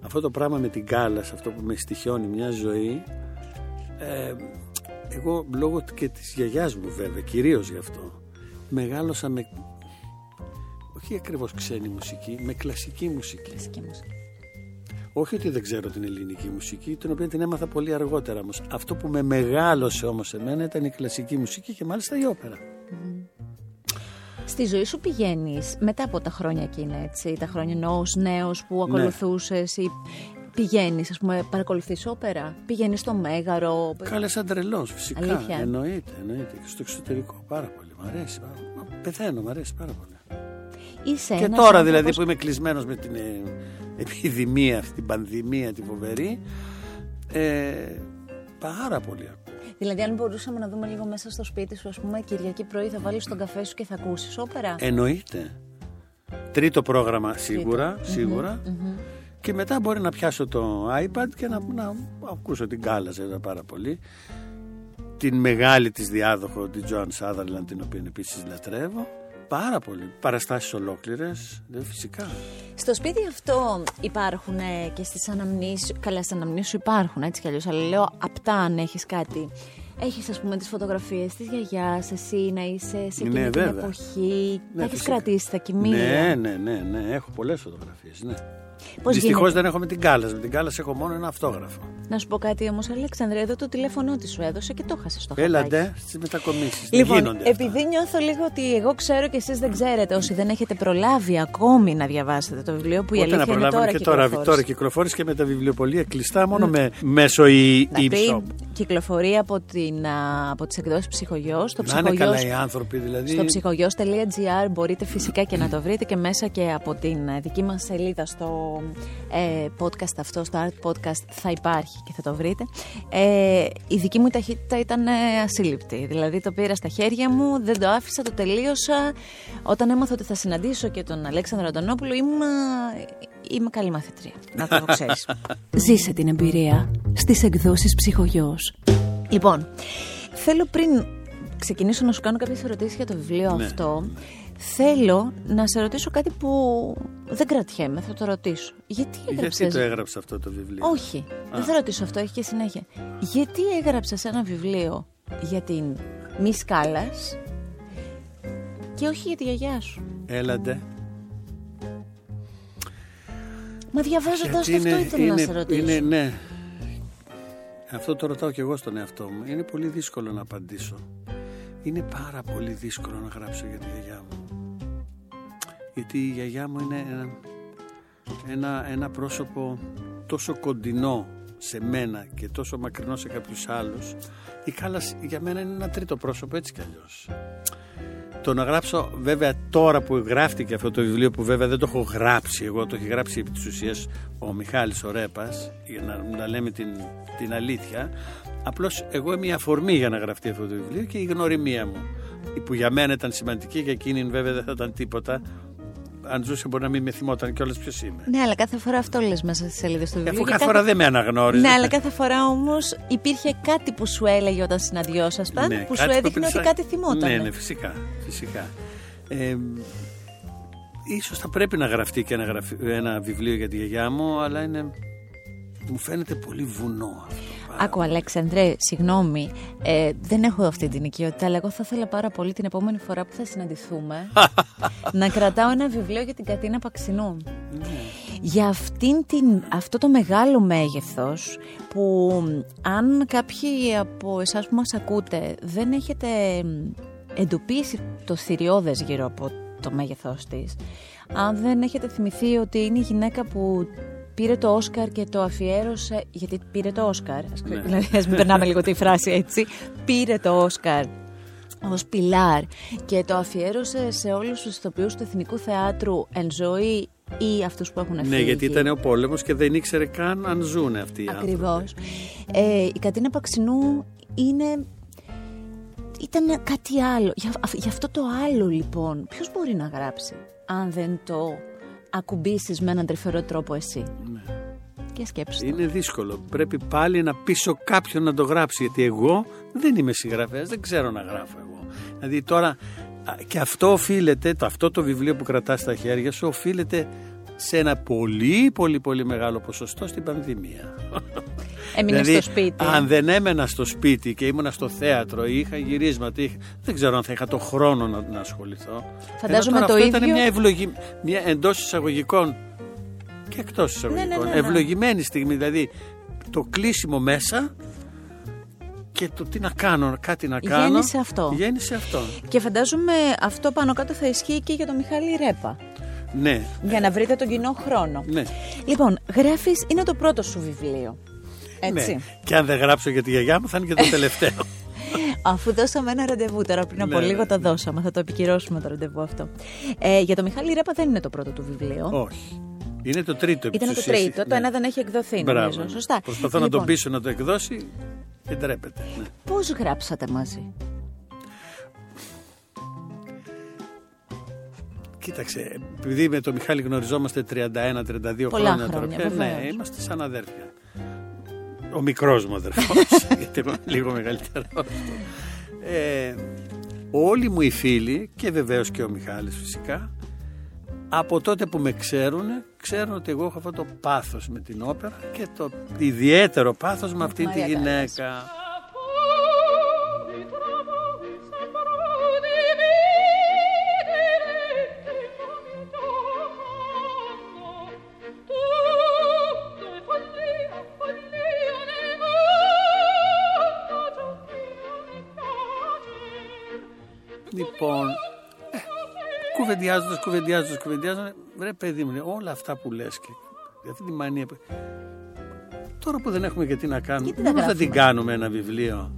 αυτό το πράγμα με την κάλα, αυτό που με στοιχιώνει μια ζωή, ε, εγώ λόγω και της γιαγιάς μου βέβαια, κυρίως γι' αυτό, μεγάλωσα με, όχι ακριβώς ξένη μουσική, με κλασική μουσική. Κλασική μουσική. Όχι ότι δεν ξέρω την ελληνική μουσική, την οποία την έμαθα πολύ αργότερα όμως. Αυτό που με μεγάλωσε όμως εμένα ήταν η κλασική μουσική και μάλιστα η όπερα. Στη ζωή σου πηγαίνεις μετά από τα χρόνια εκείνα, έτσι. Τα χρόνια εννοώ ως νέος που ακολουθούσες ή πηγαίνεις, ας πούμε, παρακολουθείς όπερα. Πηγαίνεις στο Μέγαρο. Καλά σαν τρελός φυσικά. Αλήθεια. Εννοείται, εννοείται. Και στο εξωτερικό πάρα πολύ. Μ' αρέσει. πάρα- μα, Πεθαίνω, μ' αρέσει πάρα πολύ. Είσαι Και ένας τώρα άνθρωπος- δηλαδή που είμαι κλεισμένος με την ε, επιδημία, αυτή την πανδημία τη φοβερή, ε, πάρα πολύ ακούω. Δηλαδή, αν μπορούσαμε να δούμε λίγο μέσα στο σπίτι σου, ας πούμε, Κυριακή πρωί θα βάλεις τον καφέ σου και θα ακούσεις όπερα; Εννοείται. Τρίτο πρόγραμμα σίγουρα, σίγουρα. Και μετά μπορεί να πιάσω το iPad και να, να ακούσω την κάλαζε πάρα πολύ. Την μεγάλη της διάδοχο, την Joan Sutherland, την οποία επίσης λατρεύω. Πάρα πολύ. Παραστάσεις ολόκληρες, ε, φυσικά. Στο σπίτι αυτό υπάρχουν ε, και στις αναμνήσεις, καλά στις αναμνήσεις σου υπάρχουν έτσι κι αλλιώς, αλλά λέω απτά αν έχεις κάτι Έχεις, ας πούμε, τις φωτογραφίες της γιαγιάς, εσύ να είσαι σε εκείνη Ναι, την βέβαια. εποχή. Ναι, τα έχεις φυσικά. κρατήσει τα κοιμήλια. Ναι, ναι, ναι, ναι. Έχω πολλές φωτογραφίες. Ναι. Πώς Δυστυχώς γίνεται; δεν έχω με την κάλα. Με την κάλα έχω μόνο ένα αυτόγραφο. Να σου πω κάτι όμως, Αλέξανδρε, εδώ το τηλέφωνό της σου έδωσε και το χάσε στο χαρτάκι. Έλαντε στις μετακομίσεις. Λοιπόν, γίνονται αυτά. επειδή νιώθω λίγο ότι εγώ ξέρω και εσείς δεν ξέρετε, όσοι δεν έχετε προλάβει ακόμη να διαβάσετε το βιβλίο που η Όταν να αλήθεια είναι προλάβουμε τώρα και τώρα, κυκλοφόρησε. τώρα κυκλοφόρησε και με τα βιβλιοπολία κλειστά μόνο με, μέσω η Να πει, e-shop. κυκλοφορεί από, την, α, από τις εκδόσεις Ψυχογιός. Στο Να είναι καλά ψυχογιός, οι άνθρωποι δηλαδή. στο ψυχογιός.gr μπορείτε φυσικά και να το βρείτε και μέσα και από την ε, δική μας σελίδα στο ε, podcast αυτό, στο Art Podcast θα υπάρχει και θα το βρείτε. Ε, η δική μου ταχύτητα ήταν ε, ασύλληπτη. Δηλαδή το πήρα στα χέρια μου, δεν το άφησα, το τελείωσα. Όταν έμαθα ότι θα συναντήσω και τον Αλέξανδρο Αντωνόπουλο ήμουν, είμαι καλή μαθητρία. Να το ξέρεις. [laughs] Ζήσε την εμπειρία στις εκδόσεις Ψυχογιός. Λοιπόν, θέλω πριν ξεκινήσω να σου κάνω κάποιες ερωτήσεις για το βιβλίο Ναι. αυτό, θέλω να σε ρωτήσω κάτι που δεν κρατιέμαι, θα το ρωτήσω. Γιατί έγραψες... Γιατί το έγραψες αυτό το βιβλίο; Όχι, δεν θα ρωτήσω αυτό, έχει και συνέχεια. Γιατί έγραψες ένα βιβλίο για την μη σκάλας και όχι για τη γιαγιά σου; Έλαντε. Μα διαβάζοντας Γιατί το αυτό ήθελα να σε ρωτήσω. είναι, ναι. Αυτό το ρωτάω και εγώ στον εαυτό μου. Είναι πολύ δύσκολο να απαντήσω. Είναι πάρα πολύ δύσκολο να γράψω για τη γιαγιά μου. Γιατί η γιαγιά μου είναι ένα, ένα, ένα πρόσωπο τόσο κοντινό σε μένα και τόσο μακρινό σε κάποιους άλλους. Η Κάλλας για μένα είναι ένα τρίτο πρόσωπο έτσι κι αλλιώς. Το να γράψω, βέβαια, τώρα που γράφτηκε αυτό το βιβλίο, που βέβαια δεν το έχω γράψει εγώ, το έχει γράψει επί της ουσίας ο Μιχάλης ο Ρέπας, για να, να λέμε την, την αλήθεια. Απλώς εγώ είμαι η αφορμή για να γραφτεί αυτό το βιβλίο και η γνωριμία μου, που για μένα ήταν σημαντική, για εκείνη βέβαια δεν θα ήταν τίποτα. Αν ζούσε μπορεί να μην με θυμόταν κιόλας ποιος είμαι. Ναι, αλλά κάθε φορά αυτό λες μέσα στις σελίδες του Και βιβλίου. αφού και κάθε φορά δεν με αναγνώριζε. Ναι, αλλά κάθε φορά όμως υπήρχε κάτι που σου έλεγε όταν συναντιόσασταν Ναι, που σου κάτι έδειχνε ότι υπήρξε- κάτι θυμόταν. Ναι, ναι, φυσικά. φυσικά. Ε, ίσως θα πρέπει να γραφτεί και ένα, γραφ- ένα βιβλίο για τη γιαγιά μου, αλλά είναι, μου φαίνεται πολύ βουνό αυτό. Άκου, Αλέξανδρε, συγγνώμη, ε, δεν έχω αυτή την οικειότητα, αλλά εγώ θα ήθελα πάρα πολύ την επόμενη φορά που θα συναντηθούμε [laughs] να κρατάω ένα βιβλίο για την Κατίνα Παξινού. Για αυτήν την, αυτό το μεγάλο μέγεθος που αν κάποιοι από εσάς που μας ακούτε δεν έχετε εντοπίσει το θηριώδες γύρω από το μέγεθός της αν δεν έχετε θυμηθεί ότι είναι η γυναίκα που πήρε το Όσκαρ και το αφιέρωσε γιατί πήρε το Όσκαρ ας, Ναι. [laughs] δηλαδή, ας μην περνάμε λίγο τη φράση έτσι πήρε το Όσκαρ ως πιλάρ και το αφιέρωσε σε όλους τους ηθοποιούς του Εθνικού Θεάτρου εν ζωή ή αυτούς που έχουν φύγει. Ναι, γιατί ήταν ο πόλεμος και δεν ήξερε καν αν ζουν αυτοί οι άνθρωποι. Ακριβώς. Ε, η Κατίνα Παξινού είναι... Ήταν κάτι άλλο. Για, για αυτό το άλλο λοιπόν, ποιος μπορεί να γράψει αν δεν το ακουμπήσεις με έναν τρυφερό τρόπο εσύ. Και σκέψου. το. Είναι δύσκολο. Πρέπει πάλι να πείσω κάποιον να το γράψει. Γιατί εγώ δεν είμαι συγγραφέας, δεν ξέρω να γράφω εγώ. Δηλαδή τώρα α, και αυτό οφείλεται, το, αυτό το βιβλίο που κρατάς στα χέρια σου οφείλεται σε ένα πολύ πολύ πολύ μεγάλο ποσοστό στην πανδημία. [laughs] Έμεινε δηλαδή, στο σπίτι. Αν δεν έμενα στο σπίτι και ήμουνα στο θέατρο ή είχα γυρίσματα, είχα... δεν ξέρω αν θα είχα το χρόνο να, να ασχοληθώ. Φαντάζομαι Ενώ τώρα το αυτό ήταν ίδιο- μια, ευλογη... μια εντός εισαγωγικών και εκτός εισαγωγικών. ναι, ναι, ναι. Ευλογημένη στιγμή, δηλαδή το κλείσιμο μέσα και το τι να κάνω, κάτι να κάνω. Γέννησε αυτό. Γέννησε αυτό. Και φαντάζομαι αυτό πάνω κάτω θα ισχύει και για τον Μιχάλη Ρέπα. Ναι, Για να βρείτε τον κοινό χρόνο. ναι. Λοιπόν, γράφεις, είναι το πρώτο σου βιβλίο. Έτσι. ναι. Και αν δεν γράψω για τη γιαγιά μου θα είναι και το τελευταίο. [laughs] Αφού δώσαμε ένα ραντεβού τώρα πριν από Ναι, λίγο ναι. το δώσαμε, θα το επικυρώσουμε το ραντεβού αυτό. Ε, για τον Μιχάλη Ρέπα δεν είναι το πρώτο του βιβλίο. Όχι. Είναι το τρίτο επί Ήταν της το ουσίας. τρίτο, το Ναι. ένα δεν έχει εκδοθεί Μπράβο, νομίζω. ναι. Σωστά. Προσπαθώ να λοιπόν, τον πείσω να το εκδώσει και ντρέπεται. Ναι. Πώς γράψατε μαζί; Κοίταξε, επειδή με τον Μιχάλη γνωριζόμαστε 31-32 Πολλά χρόνια, χρόνια, τώρα πια, βεβαίως. ναι, είμαστε σαν αδέρφια. Ο μικρός μου αδερφός, [laughs] γιατί εγώ είμαι λίγο μεγαλύτερος. Ε, όλοι μου οι φίλοι και βεβαίως και ο Μιχάλης φυσικά από τότε που με ξέρουν ξέρουν ότι εγώ έχω αυτό το πάθος με την όπερα και το ιδιαίτερο πάθος με αυτήν τη Μαρία Κάλλας. γυναίκα. Κουβεντιάζοντας, κουβεντιάζοντας, κουβεντιάζοντας, βρε παιδί μου, λέει, όλα αυτά που λες και αυτή τη μανία. που- Τώρα που δεν έχουμε γιατί να κάνουμε, Γιατί τα μήπως θα γράφουμε; την κάνουμε ένα βιβλίο.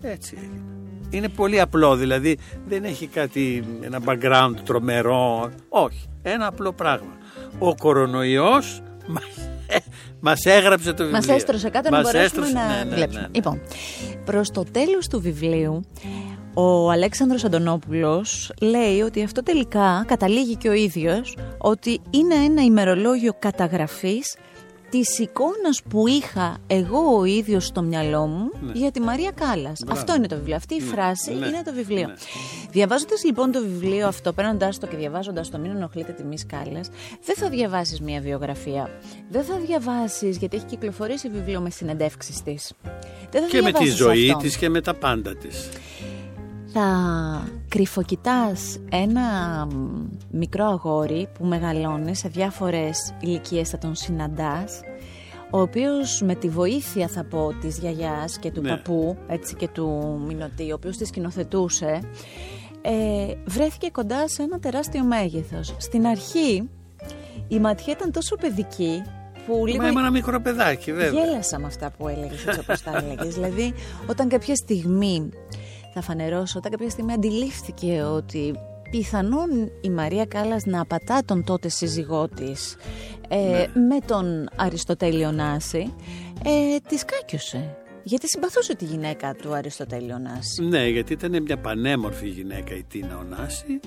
Έτσι έγινε. Είναι πολύ απλό, δηλαδή δεν έχει κάτι, ένα background τρομερό. Όχι, ένα απλό πράγμα. Ο κορονοϊός μας, μας έγραψε το βιβλίο. Μα έστρωσε κάτω να Μας μπορέσουμε έστρωσε- να ναι, ναι, βλέψουμε. ναι, ναι. Λοιπόν, προς το τέλος του βιβλίου, ο Αλέξανδρος Αντωνόπουλος λέει ότι αυτό τελικά καταλήγει και ο ίδιος ότι είναι ένα ημερολόγιο καταγραφής της εικόνας που είχα εγώ ο ίδιος στο μυαλό μου για τη Μαρία Κάλλας. Μπράβο. Αυτό είναι το βιβλίο. Αυτή η φράση ναι, είναι το βιβλίο. ναι. Διαβάζοντας λοιπόν το βιβλίο αυτό, παίρνοντα το και διαβάζοντας το Μην ενοχλείτε τη Μης Κάλλας, δεν θα διαβάσεις μια βιογραφία. Δεν θα διαβάσεις, γιατί έχει κυκλοφορήσει βιβλίο με συνεντεύξεις της. Δεν θα Και με τη διαβάσεις ζωή αυτό. της και με τα πάντα της. Θα κρυφοκοιτάς ένα μ, μικρό αγόρι που μεγαλώνει σε διάφορες ηλικίες θα τον συναντάς ο οποίος με τη βοήθεια θα πω της γιαγιάς και του Ναι. παππού έτσι και του Μινωτή ο οποίος τη σκηνοθετούσε ε, βρέθηκε κοντά σε ένα τεράστιο μέγεθος στην αρχή η ματιά ήταν τόσο παιδική που λίγο Μα είμαι ένα μικρό παιδάκι, βέβαια. Γέλασα με αυτά που έλεγες, έτσι όπως τα έλεγες. [laughs] δηλαδή, όταν κάποια στιγμή. Θα φανερώσω, όταν κάποια στιγμή αντιλήφθηκε ότι πιθανόν η Μαρία Κάλλας να απατά τον τότε σύζυγό της ε, με τον Αριστοτέλειο Νάση, ε, της κάκιωσε. Γιατί συμπαθούσε τη γυναίκα του Αριστοτέλειο Νάση. Ναι, γιατί ήταν μια πανέμορφη γυναίκα η Τίνα Ωνάση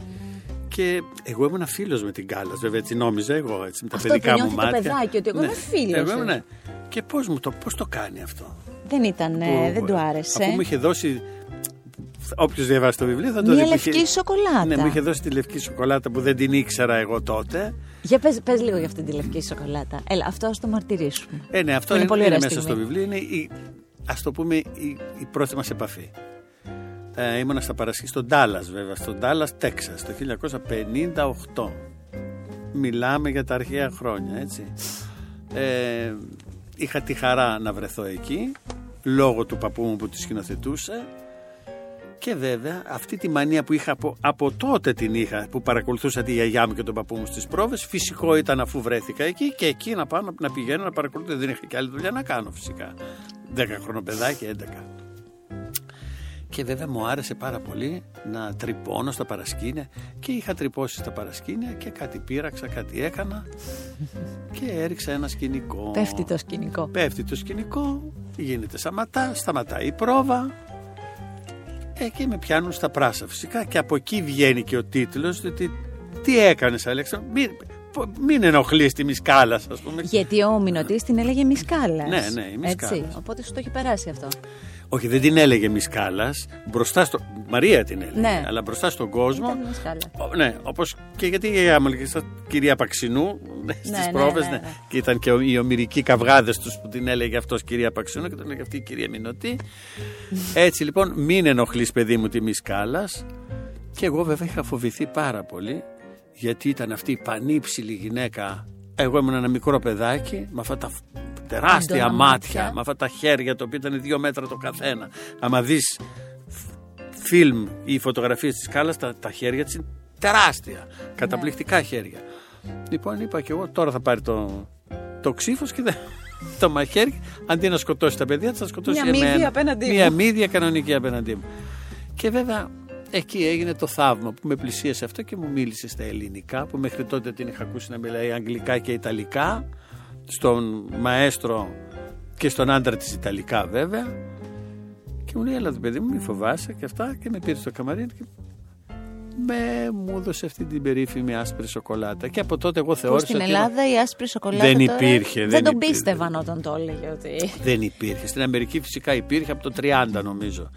και εγώ ήμουν φίλος με την Κάλλας, βέβαια έτσι νόμιζα εγώ, έτσι με τα Αυτό παιδικά που μου νιώθει το μάτια. παιδάκι, ότι εγώ είμαι φίλος, Εγώ, ε. ναι. Και πώς, μου το, πώς το κάνει αυτό; Δεν ήταν, ε, Που- δεν του άρεσε. Αφού μου είχε δώσει. Όποιος διαβάσει το βιβλίο θα το Μία δει. που λευκή είχε- σοκολάτα. Ναι, μου είχε δώσει τη λευκή σοκολάτα που δεν την ήξερα εγώ τότε. Για πες, πες λίγο για αυτή τη λευκή σοκολάτα. Έλα, αυτό ας το μαρτυρήσουμε. Ε, ναι, αυτό Είναι είναι, πολύ είναι ωραία μέσα στιγμή. στο βιβλίο. Είναι η, ας το πούμε η, η πρώτη μας επαφή. Ε, ήμουνα στα Παρασκευή, στον Ντάλλας βέβαια, στον Ντάλλας, Τέξας, το 1958. Μιλάμε για τα αρχαία χρόνια, έτσι. Ε, είχα τη χαρά να βρεθώ εκεί, λόγω του παππού μου που τη σκηνοθετούσε. Και βέβαια αυτή τη μανία που είχα από, από τότε την είχα που παρακολουθούσα τη γιαγιά μου και τον παππού μου στις πρόβες φυσικό ήταν αφού βρέθηκα εκεί και εκεί να πάω να, να πηγαίνω να παρακολουθώ δεν είχα και άλλη δουλειά να κάνω φυσικά 10 χρονοπαιδάκι 11 και βέβαια μου άρεσε πάρα πολύ να τρυπώνω στα παρασκήνια και είχα τρυπώσει στα παρασκήνια και κάτι πήραξα, κάτι έκανα και έριξα ένα σκηνικό. Πέφτει το σκηνικό. Πέφτει το σκηνικό, γίνεται σαματά, σταματάει η πρόβα ε, και με πιάνουν στα πράσα φυσικά και από εκεί βγαίνει και ο τίτλος ότι τι έκανες Αλέξανδρο, μην, πο- μην ενοχλείς τη μισκάλα ας πούμε. Γιατί ο Μινωτής την έλεγε Μισκάλας. Ναι, ναι, η Μισκάλας. Έτσι, οπότε σου το έχει περάσει αυτό. Όχι δεν την έλεγε μισκάλας, μπροστά στο... Μαρία την έλεγε, Ναι. αλλά μπροστά στον κόσμο Ήταν Μισκάλα. Ο- Ναι, όπως και γιατί η γιαγιά μου έλεγε στα κυρία Παξινού στις ναι, πρόβες. ναι, ναι. Και ήταν και ο- οι ομυρικοί καυγάδες τους που την έλεγε αυτός κυρία Παξινού και τον έλεγε αυτή η κυρία Μινωτή. Έτσι λοιπόν, μην ενοχλείς παιδί μου τη μισκάλα. Και εγώ βέβαια είχα φοβηθεί πάρα πολύ γιατί ήταν αυτή η πανύψηλη γυναίκα. Εγώ ήμουν ένα μικρό παιδάκι με αυτά τα φ- τεράστια Έντονα μάτια, μάτια. με αυτά τα χέρια τα οποία ήταν δύο μέτρα το καθένα. Άμα δεις φιλμ ή φωτογραφίες της Κάλλα, τα, τα χέρια της είναι τεράστια. Καταπληκτικά χέρια. Λοιπόν, είπα και εγώ τώρα θα πάρει το, το ξύφος και δεν- το μαχαίρι, αντί να σκοτώσει τα παιδιά, της, θα σκοτώσει Μια μύδια εμένα. απέναντί Μια μου. μύδια κανονική απέναντί μου. Και βέβαια εκεί έγινε το θαύμα που με πλησίασε αυτό και μου μίλησε στα ελληνικά, που μέχρι τότε την είχα ακούσει να μιλάει αγγλικά και ιταλικά, στον μαέστρο και στον άντρα της ιταλικά βέβαια. Και μου λέει, έλα το παιδί μου, μη φοβάσαι και αυτά. Και με πήρε στο καμαρίνι και με μου έδωσε αυτή την περίφημη άσπρη σοκολάτα. Και από τότε εγώ Που θεώρησα στην ότι Ελλάδα η άσπρη σοκολάτα Δεν τώρα υπήρχε, Δεν, δεν τον υπήρχε. πίστευαν όταν το έλεγε ότι... δεν υπήρχε. Στην Αμερική φυσικά υπήρχε από το 30 νομίζω.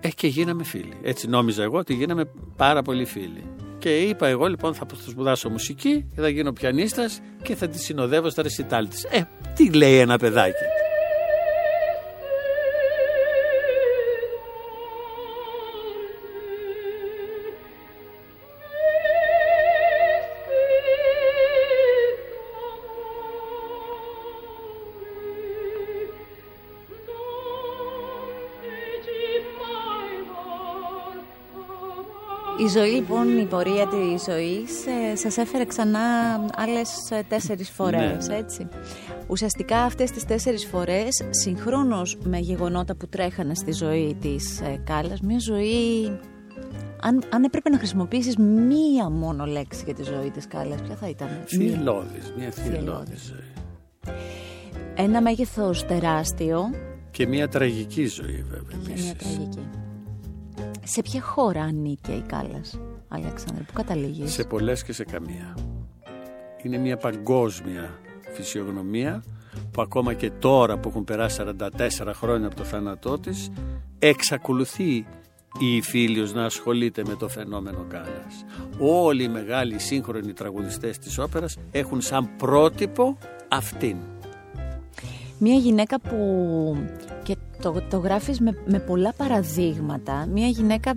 Ε, και γίναμε φίλοι. Έτσι νόμιζα εγώ ότι γίναμε πάρα πολύ φίλοι. Και είπα εγώ λοιπόν θα σπουδάσω μουσική και θα γίνω πιανίστας και θα τη συνοδεύω στα ρεσιτάλ της. Ε, τι λέει ένα παιδάκι. Η ζωή λοιπόν, η πορεία της ζωής ε, σας έφερε ξανά άλλες ε, τέσσερις φορές, Ναι. έτσι. Ουσιαστικά αυτές τις τέσσερις φορές, συγχρόνως με γεγονότα που τρέχανε στη ζωή της ε, Κάλλας, μια ζωή... Αν, αν έπρεπε να χρησιμοποιήσεις μία μόνο λέξη για τη ζωή της Κάλλας, ποια θα ήταν; Μία. Θυελώδης, μια θυελώδης Θυελλώδης. ζωή. Ένα μέγεθος τεράστιο Και μια τραγική ζωή βέβαια και μια επίσης. τραγική. Σε ποια χώρα ανήκε η Κάλλας, Αλέξανδρε, που καταλήγεις; Σε πολλές και σε καμία. Είναι μια παγκόσμια φυσιογνωμία που ακόμα και τώρα που έχουν περάσει 44 χρόνια από το θάνατό της εξακολουθεί η Φίλιος να ασχολείται με το φαινόμενο Κάλλας. Όλοι οι μεγάλοι σύγχρονοι τραγουδιστές της όπερας έχουν σαν πρότυπο αυτήν. Μια γυναίκα που και το, το γράφεις με, με πολλά παραδείγματα. Μια γυναίκα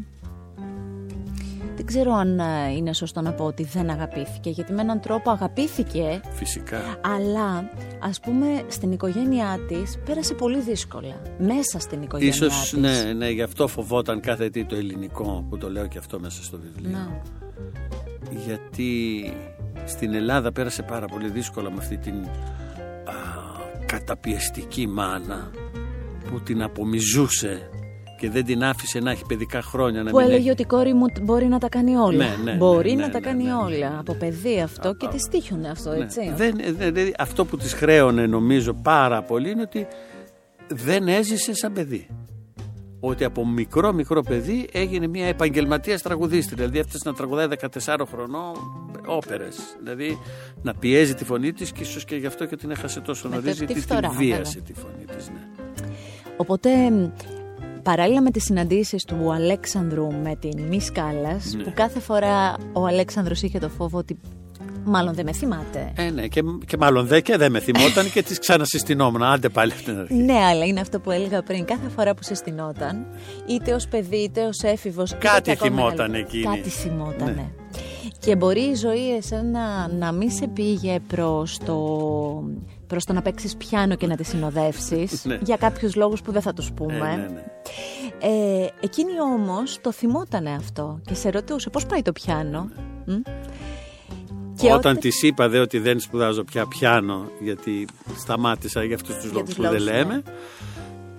δεν ξέρω αν ε, είναι σωστό να πω ότι δεν αγαπήθηκε γιατί με έναν τρόπο αγαπήθηκε Φυσικά. αλλά ας πούμε στην οικογένειά της πέρασε πολύ δύσκολα μέσα στην οικογένειά Ίσως της. ναι, ναι, γι' αυτό φοβόταν κάθε τι το ελληνικό που το λέω και αυτό μέσα στο βιβλίο. Να. γιατί στην Ελλάδα πέρασε πάρα πολύ δύσκολα με αυτή την α, καταπιεστική μάνα που την απομιζούσε και δεν την άφησε να έχει παιδικά χρόνια να Που μην έλεγε έχει. ότι η κόρη μου μπορεί να τα κάνει όλα. Ναι, ναι, μπορεί ναι, να ναι, τα ναι, κάνει ναι, ναι. όλα. Από παιδί αυτό και τη τύχιονε αυτό, Ναι, έτσι. δεν, δεν- δηλαδή, αυτό που της χρέωνε νομίζω πάρα πολύ είναι ότι δεν έζησε σαν παιδί. Ότι από μικρό μικρό παιδί έγινε μια επαγγελματίας τραγουδίστρια. Δηλαδή έφτασε να τραγουδάει 14 χρονών όπερες. Δηλαδή να πιέζει τη φωνή της και ίσως και γι' αυτό και την έχασε τόσο Με το- νωρίς τη γιατί φθορά, την βίασε βέβαια. τη φωνή της. Ναι. Οπότε, μ, παράλληλα με τις συναντήσεις του Αλέξανδρου με την Μη Σκάλας, Ναι. που κάθε φορά ο Αλέξανδρος είχε το φόβο ότι μάλλον δεν με θυμάται. Ε, ναι, και, και μάλλον δε και δεν με θυμόταν και της ξανασυστηνόμουν. Άντε πάλι από την αρχή. Ναι, αλλά είναι αυτό που έλεγα πριν. Κάθε φορά που σε στηνόταν, είτε ως παιδί είτε ως έφηβος. είτε Κάτι και ακόμα θυμόταν μεγαλύτερο, εκείνη. Κάτι θυμότανε. Ναι. Και μπορεί η ζωή εσένα να μην σε πήγε προς το, προς το να παίξεις πιάνο και να τη συνοδεύσεις Ναι. για κάποιους λόγους που δεν θα τους πούμε. Ε, ναι, ναι. Ε, εκείνη όμως το θυμότανε αυτό και σε ρωτούσε πώς πάει το πιάνο; Μ; Και Όταν της είπα δε ότι δεν σπουδάζω πια πιάνο, γιατί σταμάτησα για αυτούς τους Για λόγους τους που δεν λόγους, ναι. λέμε,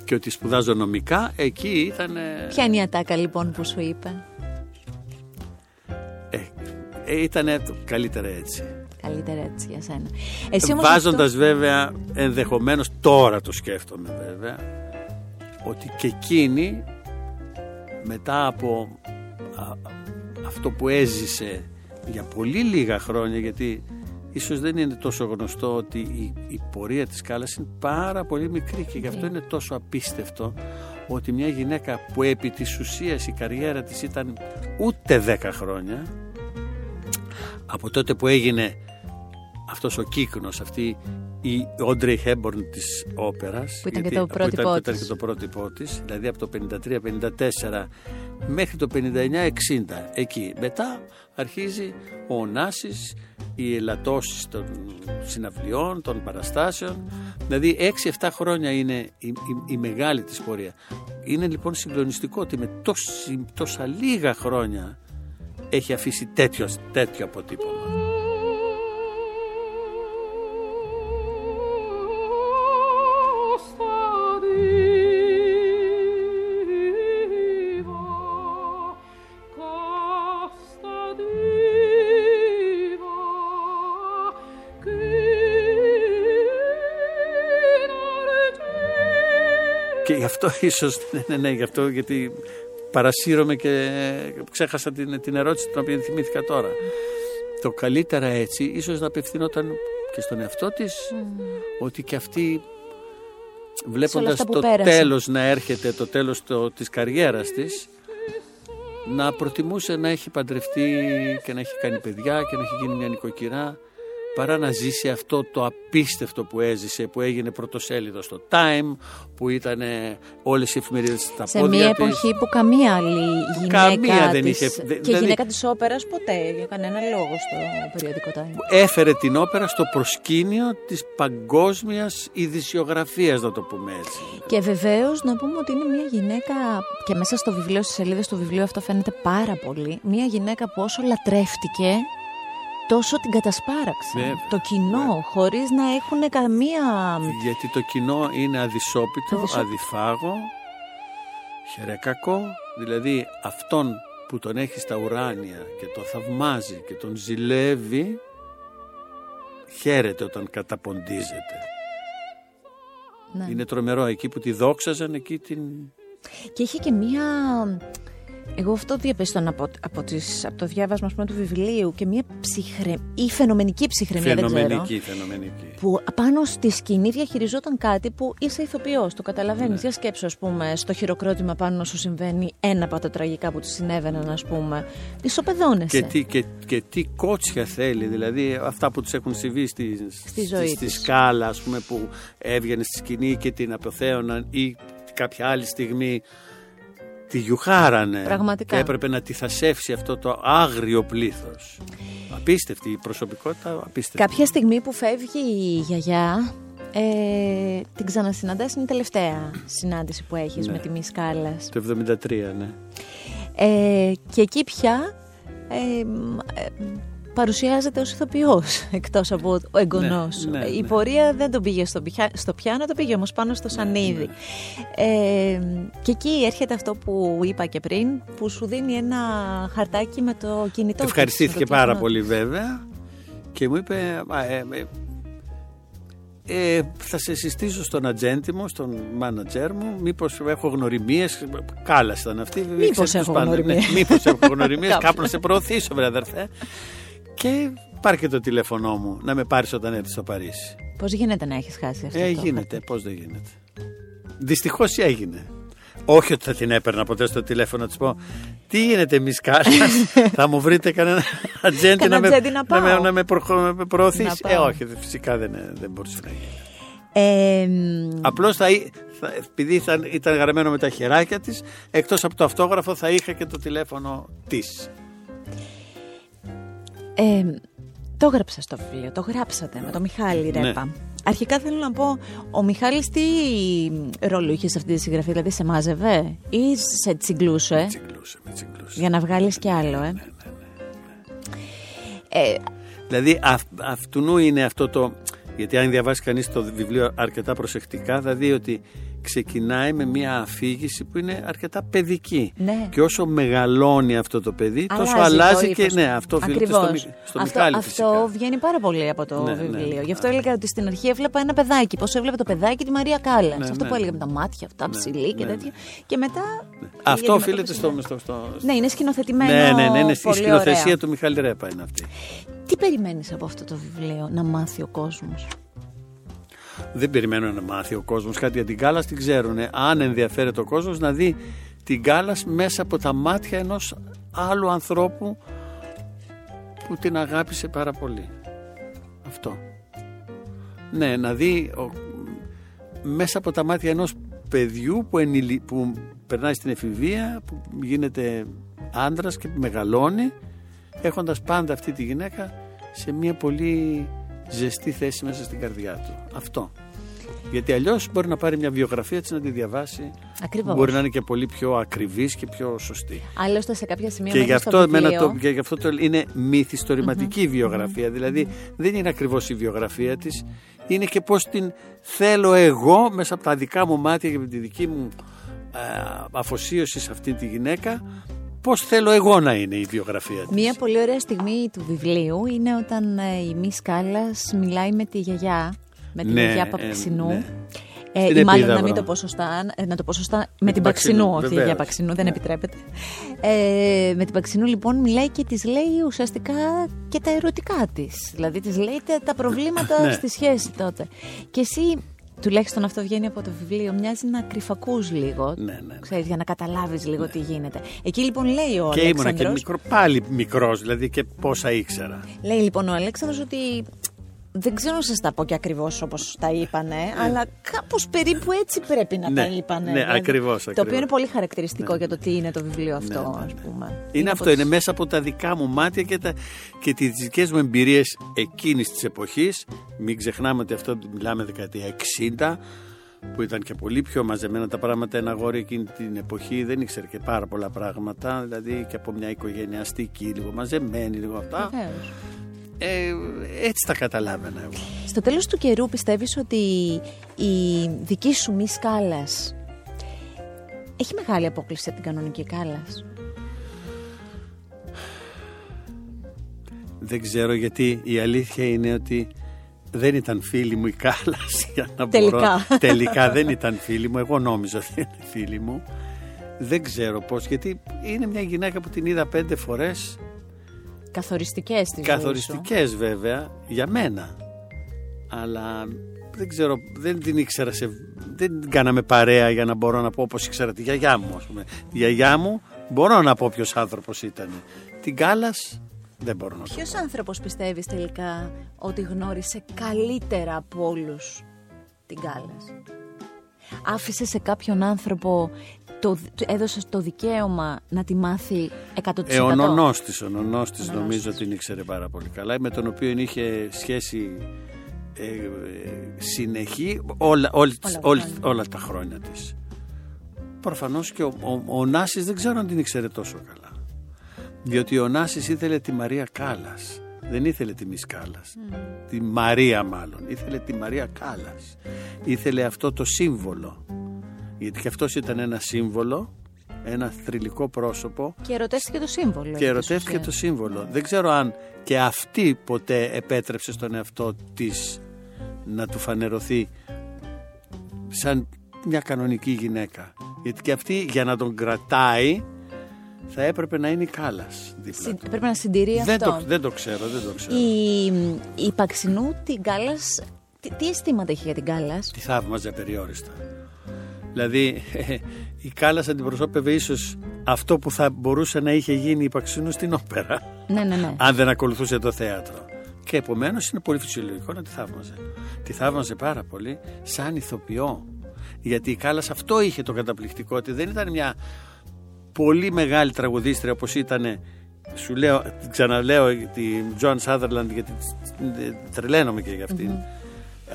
και ότι σπουδάζω νομικά, εκεί ήταν. Ποια είναι η ατάκα λοιπόν που σου είπε; Ε, ε, ήταν καλύτερα έτσι. Καλύτερα έτσι για σένα. Εσύ όμως Βάζοντας αυτό- βέβαια, ενδεχομένως τώρα το σκέφτομαι βέβαια, ότι και εκείνη μετά από α, αυτό που έζησε για πολύ λίγα χρόνια, γιατί ίσως δεν είναι τόσο γνωστό ότι η, η πορεία της Κάλλας είναι πάρα πολύ μικρή και γι' αυτό είναι τόσο απίστευτο ότι μια γυναίκα που επί της ουσίας η καριέρα της ήταν ούτε 10 χρόνια από τότε που έγινε αυτός ο κύκνος, αυτή η Audrey Hepburn της όπερας Που ήταν και γιατί- το που πρότυπό ήταν, που ήταν της. και το πρότυπό της δηλαδή από το 53-54 μέχρι το 59-60 εκεί μετά αρχίζει ο Ωνάσης οι ελαττώσεις των συναυλιών, των παραστάσεων. Δηλαδή 6-7 χρόνια είναι η, η, η μεγάλη της πορεία. Είναι λοιπόν συγκλονιστικό ότι με τόση, τόσα λίγα χρόνια έχει αφήσει τέτοιο, τέτοιο αποτύπωμα. Και γι' αυτό ίσως, [laughs] ναι, ναι, ναι, γι' αυτό γιατί παρασύρωμαι και ξέχασα την, την ερώτηση την οποία θυμήθηκα τώρα. Το καλύτερα έτσι, ίσως να απευθυνόταν και στον εαυτό της, ότι και αυτή βλέποντας αυτά που το πέρασε. τέλος να έρχεται, το τέλος το, της καριέρας της, να προτιμούσε να έχει παντρευτεί και να έχει κάνει παιδιά και να έχει γίνει μια νοικοκυρά παρά να ζήσει αυτό το απίστευτο που έζησε, που έγινε πρωτοσέλιδος στο Time, που ήταν όλες οι εφημερίδες στα Σε πόδια μια της. εποχή που καμία άλλη γυναίκα Καμία δεν της- είχε- και δε- δηλαδή- γυναίκας της όπερας ποτέ, για κανένα λόγο στο περιοδικό Time. Έφερε την όπερα στο προσκήνιο της παγκόσμιας ειδησιογραφίας, να το πούμε έτσι. Και βεβαίως να πούμε ότι είναι μια γυναίκα, και μέσα στο βιβλίο, στις σελίδες του βιβλίου αυτό φαίνεται πάρα πολύ. Μια γυναίκα που όσο λατρεύτηκε, τόσο την κατασπάραξε. Βέβαια, το κοινό, χωρίς να έχουν καμία. Γιατί το κοινό είναι αδυσόπιτο, Αδυσό- αδιφάγο, χερεκακό, δηλαδή αυτόν που τον έχει στα ουράνια και το θαυμάζει και τον ζηλεύει, χαίρεται όταν καταποντίζεται. Ναι. Είναι τρομερό εκεί που τη δόξαζαν, εκεί την... Και είχε και μία. Εγώ αυτό διαπίστωνα από, από, τις, από το διάβασμα ας πούμε, του βιβλίου και μία ψυχρε... ή φαινομενική ψυχραιμία, δεν ξέρω. Φαινομενική, φαινομενική. Που πάνω στη σκηνή διαχειριζόταν κάτι που είσαι ηθοποιός, το καταλαβαίνεις. Ναι. Για σκέψου, ας πούμε, στο χειροκρότημα πάνω να σου συμβαίνει ένα από τα τραγικά που της συνέβαιναν, ας πούμε. Ισοπεδώνεσαι. Και τι, και, και τι κότσια θέλει, δηλαδή αυτά που τους έχουν συμβεί στη, Στη ζωή στη της. σκάλα, ας πούμε, που έβγαινε στη σκηνή και την αποθέωναν ή κάποια άλλη στιγμή τη γιουχάρανε. Πραγματικά. Και έπρεπε να τη θασεύσει αυτό το άγριο πλήθος. Απίστευτη η προσωπικότητα, απίστευτη. Κάποια στιγμή που φεύγει η γιαγιά, ε, την ξανασυναντάς, είναι η τελευταία συνάντηση που έχεις Ναι. με τη Μη Κάλλας. Το 73, ναι. Ε, και εκεί πια ε, μ, ε, παρουσιάζεται ως ηθοποιός [laughs] εκτός από ο εγγονός. Ναι, ναι, Η ναι. πορεία δεν τον πήγε στο, πια- στο πιάνο, το πήγε όμως πάνω στο σανίδι. Ε, και εκεί έρχεται αυτό που είπα και πριν, που σου δίνει ένα χαρτάκι με το κινητό. της, Ευχαριστήθηκε με το πάρα τηλέφωνο. πολύ βέβαια και μου είπε «Α, ε, ε, ε, θα σε συστήσω στον ατζέντη μου, στον μάνατζέρ μου μήπως έχω γνωριμίες κάλα ήταν αυτή Μήπως ξέρεις έχω τους πάντα. γνωριμίες. ναι, μήπως έχω γνωριμίες [laughs] Κάπου. κάπου να σε προωθήσω βρε αδερφέ και πάρ και το τηλέφωνό μου να με πάρεις όταν έρθεις στο Παρίσι Πώς γίνεται να έχεις χάσει αυτό ε, το γίνεται, πώς δεν γίνεται δυστυχώς έγινε όχι ότι θα την έπαιρνα ποτέ στο τηλέφωνο να της πω Τι γίνεται, εμεί [laughs] θα μου βρείτε κανένα ατζέντη Κανένα να, με, ατζέντη να πάω. με, να με, προχω- να με προωθήσει. Να Ε, πάω. όχι, φυσικά δεν, δεν μπορούσε να γίνει. Ε, μ, Απλώς θα, εί- θα, επειδή θα, ήταν γραμμένο με τα χεράκια της, εκτός από το αυτόγραφο θα είχα και το τηλέφωνο της. Ε, το έγραψα στο βιβλίο, το γράψατε με τον Μιχάλη Ναι. Ρέπα. Αρχικά θέλω να πω, ο Μιχάλης τι ρόλο είχε σε αυτή τη συγγραφή, δηλαδή σε μάζευε ή σε τσιγκλούσε; Τσιγκλούσε, με τσιγκλούσε. για να βγάλεις κι άλλο, Ναι, ε. ε Δηλαδή αυ, αυτού είναι αυτό το. Γιατί αν διαβάσει κανείς το βιβλίο αρκετά προσεκτικά, θα δει ότι ξεκινάει με μια αφήγηση που είναι αρκετά παιδική. Ναι. Και όσο μεγαλώνει αυτό το παιδί, τόσο αλλάζει το αλλάζει και. ύφος Ναι, του. αυτό οφείλεται στο, Ακριβώς. Μι- στο αυτό, Μιχάλη. Αυτό φυσικά. βγαίνει πάρα πολύ από το Ναι, ναι, βιβλίο. ναι. Γι' αυτό έλεγα ότι στην αρχή έβλεπα ένα παιδάκι. Πώς έβλεπε το παιδάκι τη Μαρία Κάλλα. Ναι, αυτό ναι, που έλεγε ναι. με τα μάτια αυτά, Ναι, ψηλή και ναι, τέτοια. Και μετά. η Αυτό οφείλεται αντιμετώπιση στο. είναι- στο, στο... Ναι, είναι σκηνοθετημένο. ναι, ναι, ναι, είναι η πολύ σκηνοθεσία ωραία. του Μιχάλη Ρέπα είναι αυτή. Τι περιμένεις από αυτό το βιβλίο να μάθει ο κόσμος; Δεν περιμένω να μάθει ο κόσμος κάτι για την Κάλλα, την ξέρουν. Αν ενδιαφέρεται ο κόσμος να δει την Κάλλα μέσα από τα μάτια ενός άλλου ανθρώπου που την αγάπησε πάρα πολύ. Αυτό. Ναι, να δει ο- μέσα από τα μάτια ενός παιδιού που, ενηλι- που περνάει στην εφηβεία, που γίνεται άντρας και μεγαλώνει, έχοντας πάντα αυτή τη γυναίκα σε μια πολύ ζεστή θέση μέσα στην καρδιά του. Αυτό. Γιατί αλλιώς μπορεί να πάρει μια βιογραφία της να τη διαβάσει. Ακριβώς. Μπορεί να είναι και πολύ πιο ακριβής και πιο σωστή. Άλλωστε σε κάποια σημεία Και μέσα γι' στο αυτό, εμένα βιβλίο, το, και γι αυτό το είναι μυθιστορηματική βιογραφία. Δηλαδή δεν είναι ακριβώς η βιογραφία της, είναι και πώς την θέλω εγώ μέσα από τα δικά μου μάτια και με τη δική μου ε, αφοσίωση σε αυτή τη γυναίκα, πώς θέλω εγώ να είναι η βιογραφία της. Μία πολύ ωραία στιγμή του βιβλίου είναι όταν ε, η Μη Κάλλας μιλάει με τη γιαγιά, με τη Ναι, γιαγιά ε, Παπαξινού. ναι. Ε, Στην ή μάλλον να Επίδαυρο. μην το πω σωστά, ε, να το πω σωστά με, την την Παξινού, Παξινού, όχι βεβαίως. για Παξινού, δεν επιτρέπεται. Ε, με την Παξινού λοιπόν μιλάει και της λέει ουσιαστικά και τα ερωτικά της. Δηλαδή της λέει τα- τα προβλήματα Ναι. στη σχέση τότε. Και εσύ, τουλάχιστον αυτό βγαίνει από το βιβλίο, μοιάζει να κρυφακούς λίγο, Ναι, ναι, ναι. ξέρεις, για να καταλάβεις λίγο τι γίνεται. Εκεί λοιπόν λέει ο Και ήμουνα και Αλέξανδρος, μικρό, πάλι μικρός, δηλαδή και πόσα ήξερα. Λέει λοιπόν ο Αλέξανδρος ότι δεν ξέρω να σας τα πω και ακριβώς όπως τα είπανε, αλλά κάπως περίπου έτσι πρέπει να Ναι, τα είπανε. ναι, δηλαδή. ακριβώς, Το οποίο ακριβώς. είναι πολύ χαρακτηριστικό για το τι είναι το βιβλίο αυτό, ναι, ναι. ας πούμε. Είναι από αυτό, είναι τις- μέσα από τα δικά μου μάτια και, τα, και τις δικές μου εμπειρίες εκείνης της εποχής. Μην ξεχνάμε ότι αυτό μιλάμε δεκαετία 60 που ήταν και πολύ πιο μαζεμένα τα πράγματα. Ένα αγόρι εκείνη την εποχή δεν ήξερε και πάρα πολλά πράγματα. Δηλαδή και από μια οικογένεια αστική, λίγο μαζεμένη, λίγο αυτά. Βεβαίως. Ε, έτσι τα καταλάβαινα εγώ. Στο τέλος του καιρού πιστεύεις ότι η δική σου μη σκάλας έχει μεγάλη απόκληση από την κανονική κάλας; Δεν ξέρω γιατί η αλήθεια είναι ότι δεν ήταν φίλη μου η Κάλλας [laughs] για να Τελικά. μπορώ. Τελικά δεν [laughs] ήταν φίλη μου. Εγώ νόμιζα ότι είναι φίλη μου. Δεν ξέρω πώς γιατί είναι μια γυναίκα που την είδα πέντε φορές Καθοριστικές στη ζωής σου. καθοριστικές βέβαια για μένα αλλά δεν ξέρω δεν την ήξερα σε, δεν την κάναμε παρέα για να μπορώ να πω όπως ήξερα τη γιαγιά μου ας πούμε. τη γιαγιά μου μπορώ να πω ποιος άνθρωπος ήταν την Κάλλας δεν μπορώ να το Ποιος άνθρωπος πιστεύεις τελικά ότι γνώρισε καλύτερα από όλους την κάλας. Άφησες σε κάποιον άνθρωπο, το, του έδωσες το δικαίωμα να τη μάθει 100%. Ε, ο νονός της, ο νονός της Ο νονός νομίζω της. την ήξερε πάρα πολύ καλά με τον οποίο είχε σχέση ε, ε, συνεχή όλα, όλη- Όλα τα όλη- χρόνια. όλα τα χρόνια της. Προφανώς και ο, ο, ο Νάσης δεν ξέρω αν την ήξερε τόσο καλά. Διότι ο Νάσης ήθελε τη Μαρία Κάλλας. Δεν ήθελε τη Μις Κάλλας. Τη Μαρία μάλλον. Ήθελε τη Μαρία Κάλλας. Ήθελε αυτό το σύμβολο. Γιατί και αυτός ήταν ένα σύμβολο, ένα θρηλυκό πρόσωπο Και ερωτεύτηκε το σύμβολο. και επί της ερωτεύτηκε το ουσίας. σύμβολο. Δεν ξέρω αν και αυτή ποτέ επέτρεψε στον εαυτό της να του φανερωθεί σαν μια κανονική γυναίκα. Γιατί και αυτή για να τον κρατάει θα έπρεπε να είναι η κάλας δίπλα Συν- του. Πρέπει να συντηρεί Δεν αυτό. το, δεν το ξέρω, δεν το ξέρω. Η, η Παξινού την Κάλλας, τι, τι αισθήματα είχε για την Κάλλας. Τη θαύμαζε περιόριστα. Δηλαδή η Κάλλας αντιπροσώπευε ίσως αυτό που θα μπορούσε να είχε γίνει η Παξινού στην όπερα. Ναι, ναι, ναι. αν δεν ακολουθούσε το θέατρο. Και επομένω είναι πολύ φυσιολογικό να τη θαύμαζε. Τη θαύμαζε πάρα πολύ σαν ηθοποιό. Γιατί η Κάλλας αυτό είχε το καταπληκτικό ότι δεν ήταν μια πολύ μεγάλη τραγουδίστρια όπως ήταν σου λέω, ξαναλέω τη Τζόαν Σάδερλαντ γιατί τρελαίνομαι και για αυτήν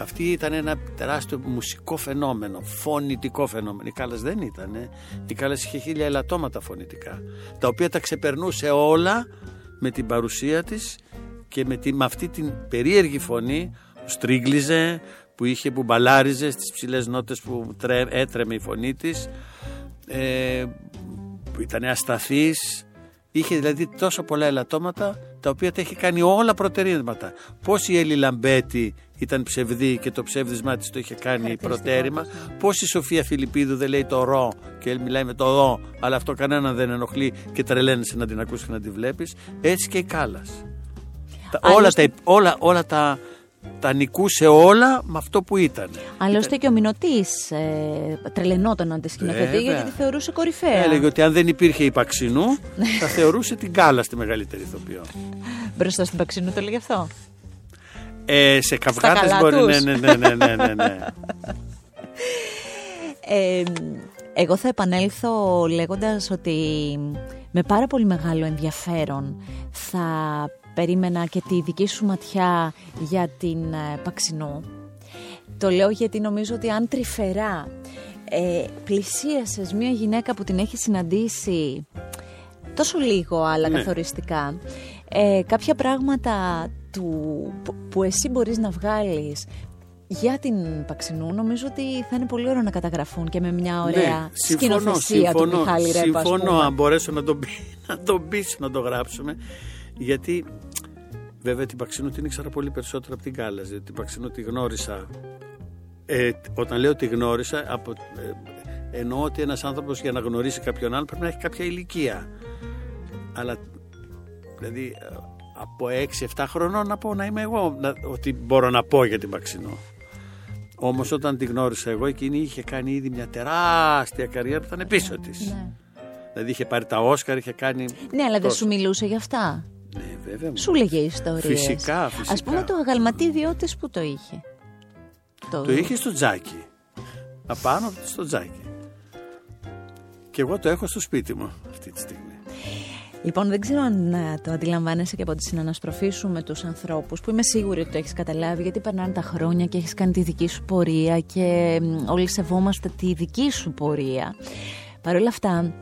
Αυτή ήταν ένα τεράστιο μουσικό φαινόμενο, φωνητικό φαινόμενο. Η Κάλλας δεν ήταν. Η Κάλλας είχε χίλια ελαττώματα φωνητικά, τα οποία τα ξεπερνούσε όλα με την παρουσία της και με, τη, με αυτή την περίεργη φωνή που στρίγκλιζε, που είχε που μπαλάριζε στις ψηλές νότες που τρέ, έτρεμε η φωνή της ε, που ήταν ασταθής είχε δηλαδή τόσο πολλά ελαττώματα τα οποία τα έχει κάνει όλα προτερήματα πως η Έλλη Λαμπέτη ήταν ψευδή και το ψεύδισμά της το είχε κάνει Χαρακτηριστικό προτέρημα της, ναι. πως η Σοφία Φιλιππίδου δεν λέει το ρο και μιλάει με το δω αλλά αυτό κανέναν δεν ενοχλεί και τρελαίνεσαι να την ακούσει και να την βλέπεις έτσι και η Κάλλας τα, όλα, Άλλωστε- τα, όλα, όλα τα, τα νικούσε όλα με αυτό που ήταν. Άλλωστε και ο Μινωτής ε, τρελαινόταν να τη σκηνοθετεί Βέβαια. γιατί τη θεωρούσε κορυφαία. Έλεγε ότι αν δεν υπήρχε η Παξινού θα θεωρούσε την Κάλλα στη μεγαλύτερη ηθοποιό. Μπροστά στην Παξινού το λέγε αυτό. Ε, σε καυγάδες καλά μπορεί. τους. Ναι, ναι, ναι, ναι, ναι, ναι, ναι. Ε, εγώ θα επανέλθω λέγοντας ότι με πάρα πολύ μεγάλο ενδιαφέρον θα περίμενα και τη δική σου ματιά για την ε, Παξινού. Το λέω γιατί νομίζω ότι αν τρυφερά ε, πλησίασες μια γυναίκα που την έχει συναντήσει τόσο λίγο αλλά Ναι. καθοριστικά ε, κάποια πράγματα του, που, που εσύ μπορείς να βγάλεις για την Παξινού νομίζω ότι θα είναι πολύ ωραίο να καταγραφούν και με μια ωραία Ναι, συμφωνώ, σκηνοθεσία του συμφωνώ, Μιχάλη Ρέπα. ας Συμφωνώ πούμε. αν μπορέσω να τον, πει, [laughs] να τον πείσω να το γράψουμε. Γιατί βέβαια την Παξινού την ήξερα πολύ περισσότερο από την Κάλλα. Γιατί την Παξινού τη γνώρισα. Ε, όταν λέω τη γνώρισα, από, ε, εννοώ ότι ένας άνθρωπος για να γνωρίσει κάποιον άλλο πρέπει να έχει κάποια ηλικία. Αλλά δηλαδή ε, από 6-7 χρονών να πω να είμαι εγώ να, ότι μπορώ να πω για την Παξινό. Όμως όταν τη γνώρισα εγώ, εκείνη είχε κάνει ήδη μια τεράστια καριέρα που ήταν πίσω της. Ναι. Δηλαδή είχε πάρει τα Όσκαρ, είχε κάνει. ναι, αλλά δεν τόσο. σου μιλούσε γι' αυτά. Ναι, βέβαια. Σου λέγε ιστορίες. Φυσικά, φυσικά. Ας πούμε το αγαλματίδιό της που το είχε. Το είχε στο τζάκι. Απάνω στο τζάκι. Και εγώ το έχω στο σπίτι μου αυτή τη στιγμή. Λοιπόν, δεν ξέρω αν ε, το αντιλαμβάνεσαι και από τη συναναστροφή σου με τους ανθρώπους που είμαι σίγουρη ότι το έχεις καταλάβει γιατί περνάνε τα χρόνια και έχεις κάνει τη δική σου πορεία και όλοι σεβόμαστε τη δική σου πορεία. Παρ' όλα αυτά,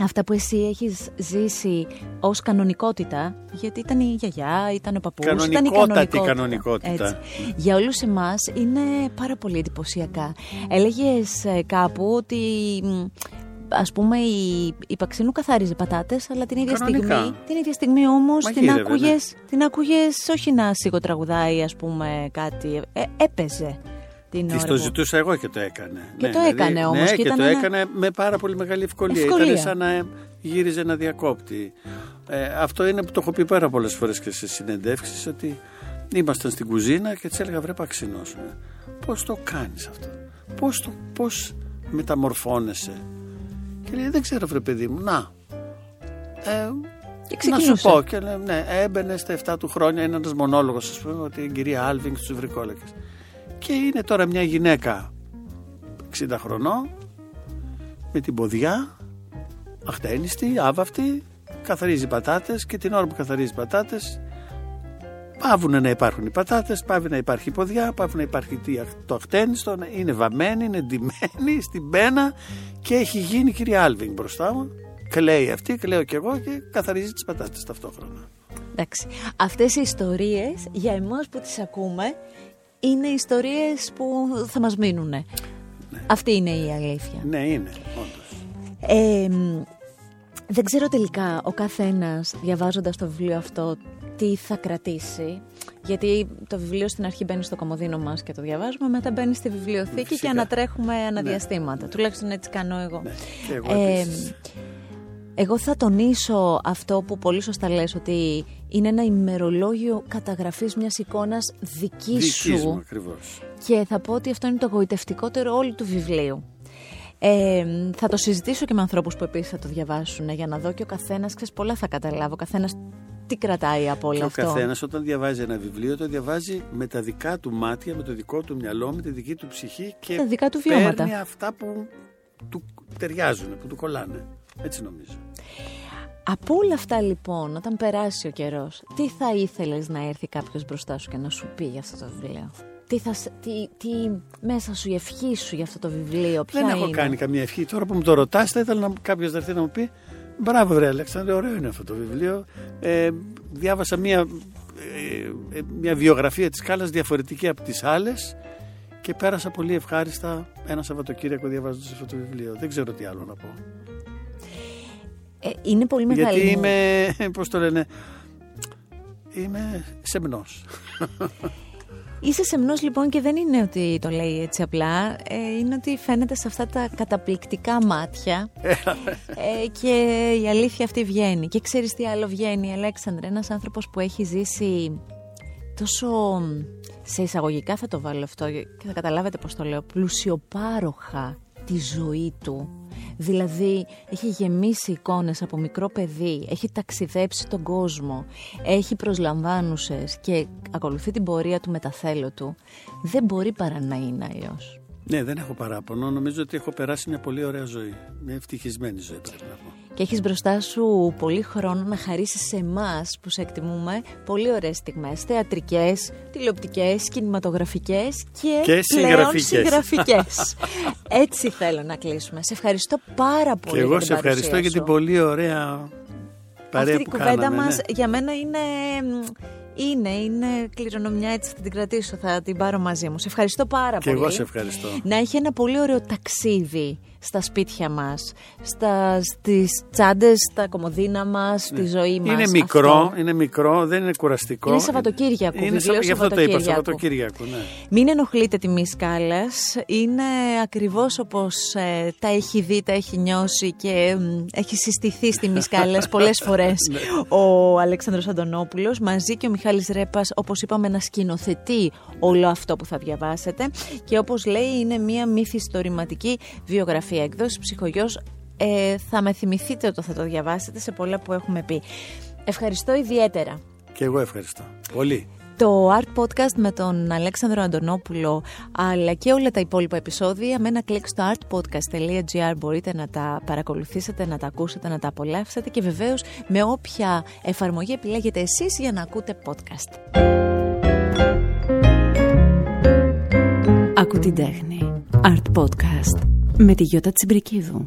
αυτά που εσύ έχεις ζήσει ως κανονικότητα, γιατί ήταν η γιαγιά, ήταν ο παππούς, ήταν η Κανονικότατη κανονικότητα. κανονικότητα. Έτσι. Για όλους εμάς είναι πάρα πολύ εντυπωσιακά. Έλεγες ε, κάπου ότι μ, ας πούμε η, η Παξίνου καθάριζε πατάτες, αλλά την ίδια Κανονικά. στιγμή, την ίδια στιγμή όμως την Μαγείρευε, ναι. άκουγες, την άκουγες όχι να σιγοτραγουδάει ας πούμε κάτι, ε, έπαιζε την Της ώρα το που- ζητούσα εγώ και το έκανε. Και το έκανε όμως Ναι, και και, ήταν το ένα- έκανε με πάρα πολύ μεγάλη ευκολία. Ευκολία. Ήταν σαν να γύριζε ένα διακόπτη. Ε, αυτό είναι που το έχω πει πάρα πολλές φορές και σε συνεντεύξεις ότι ήμασταν στην κουζίνα και της έλεγα βρε παξινό. Πώς το κάνεις αυτό, Πώς το πώς μεταμορφώνεσαι. Και λέει Δεν ξέρω, βρε παιδί μου, να. Ε, Και να σου ξεκινούσε. πω. Και λέει, ναι, έμπαινε στα 7 του χρόνια ένας μονόλογος, ας πούμε, ότι η κυρία Άλβινγκ στου βρικόλακε. Και είναι τώρα μια γυναίκα 60 χρονών με την ποδιά αχτένιστη, άβαυτη καθαρίζει πατάτες και την ώρα που καθαρίζει πατάτες πάβουν να υπάρχουν οι πατάτες πάβει να υπάρχει η ποδιά πάβει να υπάρχει τι- το αχτένιστο είναι βαμμένη, είναι ντυμένη [laughs] στην πένα και έχει γίνει η κυρία Άλβινγκ μπροστά μου κλαίει αυτή, κλαίω κι εγώ και καθαρίζει τις πατάτες ταυτόχρονα Εντάξει. Αυτές οι ιστορίες για εμάς που τις ακούμε είναι ιστορίες που θα μας μείνουν. Αυτή είναι η αλήθεια. ναι είναι όντως Ε, μ, δεν ξέρω τελικά ο καθένας διαβάζοντας το βιβλίο αυτό τι θα κρατήσει. Γιατί το βιβλίο στην αρχή μπαίνει στο κομμωδίνο μας και το διαβάζουμε, μετά μπαίνει στη βιβλιοθήκη Φυσικά. και ανατρέχουμε αναδιαστήματα. Τουλάχιστον έτσι κάνω εγώ. ναι. και εγώ Ε, επίσης. εγώ θα τονίσω αυτό που πολύ σωστά λες ότι είναι ένα ημερολόγιο καταγραφής μιας εικόνας δικής Δικής σου μου ακριβώς και θα πω ότι αυτό είναι το εγωιτευτικότερο όλου του βιβλίου. Ε, θα το συζητήσω και με ανθρώπους που επίσης θα το διαβάσουν για να δω και ο καθένας, ξέρεις πολλά θα καταλάβω, ο καθένας τι κρατάει από όλο Και ο αυτό; καθένας όταν διαβάζει ένα βιβλίο, το διαβάζει με τα δικά του μάτια, με το δικό του μυαλό, με τη δική του ψυχή και Τα δικά του βιώματα. παίρνει αυτά που του ταιριάζουν, που του κολλάνε. Έτσι νομίζω. Από όλα αυτά λοιπόν, όταν περάσει ο καιρός, τι θα ήθελες να έρθει κάποιος μπροστά σου και να σου πει για αυτό το βιβλίο; Τι, θα, σ- τι, τι μέσα σου η ευχή σου για αυτό το βιβλίο, ποια Δεν έχω είναι; κάνει καμία ευχή. Τώρα που μου το ρωτάς, θα ήθελα να κάποιος να έρθει να μου πει Μπράβο, βρε Αλέξανδρε, ωραίο είναι αυτό το βιβλίο. Ε, διάβασα μια, ε, ε, μια βιογραφία της Κάλλας διαφορετική από τις άλλες και πέρασα πολύ ευχάριστα ένα Σαββατοκύριακο διαβάζοντας αυτό το βιβλίο. Δεν ξέρω τι άλλο να πω. Ε, είναι πολύ μεγάλη Γιατί μου- είμαι, [laughs] πώς το λένε, είμαι σεμνός. [laughs] Είσαι σεμνός λοιπόν και δεν είναι ότι το λέει έτσι απλά, ε, είναι ότι φαίνεται σε αυτά τα καταπληκτικά μάτια ε, και η αλήθεια αυτή βγαίνει. Και ξέρεις τι άλλο βγαίνει, Αλέξανδρε, ένας άνθρωπος που έχει ζήσει τόσο σε εισαγωγικά θα το βάλω αυτό και θα καταλάβετε πώς το λέω, πλουσιοπάροχα τη ζωή του. Δηλαδή έχει γεμίσει εικόνες από μικρό παιδί, έχει ταξιδέψει τον κόσμο, έχει προσλαμβάνουσες και ακολουθεί την πορεία του με τα θέλω του. Δεν μπορεί παρά να είναι αλλιώς. Ναι, δεν έχω παράπονο. Νομίζω ότι έχω περάσει μια πολύ ωραία ζωή. Μια ευτυχισμένη ζωή πρέπει να πω. Και έχεις μπροστά σου πολύ χρόνο να χαρίσεις σε εμάς που σε εκτιμούμε πολύ ωραίες στιγμές, θεατρικές, τηλεοπτικές, κινηματογραφικές και, Και πλέον συγγραφικές. συγγραφικές. [laughs] Έτσι θέλω να κλείσουμε. Σε ευχαριστώ πάρα πολύ Και εγώ για την σε ευχαριστώ παρουσία για την σου. πολύ ωραία παρέα Αυτή η που κουβέντα κάναμε. μας ναι. για μένα είναι, είναι, είναι κληρονομιά έτσι θα την κρατήσω, θα την πάρω μαζί μου. Σε ευχαριστώ πάρα Και πολύ. εγώ σε ευχαριστώ. Να έχει ένα πολύ ωραίο ταξίδι στα σπίτια μας, στα, στις τσάντες, στα κομμωδίνα μας, στη ζωή μας. Ναι. Είναι μικρό, Αυτό. είναι μικρό, δεν είναι κουραστικό. Είναι Σαββατοκύριακο, Είναι βιβλίο σα- Γι' αυτό το είπα, Σαββατοκύριακο. Σαββατοκύριακο, ναι. Μην ενοχλείτε τη Μη Κάλλας. Είναι ακριβώς όπως ε, τα έχει δει, τα έχει νιώσει και μ, έχει συστηθεί στη Μη Κάλλας [laughs] πολλές φορές Ναι. ο Αλέξανδρος Αντωνόπουλος μαζί και ο Μιχάλης Ρέπας όπως είπαμε να σκηνοθετεί όλο αυτό που θα διαβάσετε και όπως λέει είναι μια μυθιστορηματική βιογραφία εκδόση ψυχογιός ε, θα με θυμηθείτε όταν θα το διαβάσετε σε πολλά που έχουμε πει. Ευχαριστώ ιδιαίτερα. Και εγώ ευχαριστώ. Πολύ. Το Art Podcast με τον Αλέξανδρο Αντωνόπουλο αλλά και όλα τα υπόλοιπα επεισόδια με ένα κλικ στο artpodcast.gr μπορείτε να τα παρακολουθήσετε, να τα ακούσετε, να τα απολαύσετε και βεβαίως με όποια εφαρμογή επιλέγετε εσείς για να ακούτε podcast. Ακού την τέχνη. Art Podcast με τη Γιώτα Τσιμπρικίδου.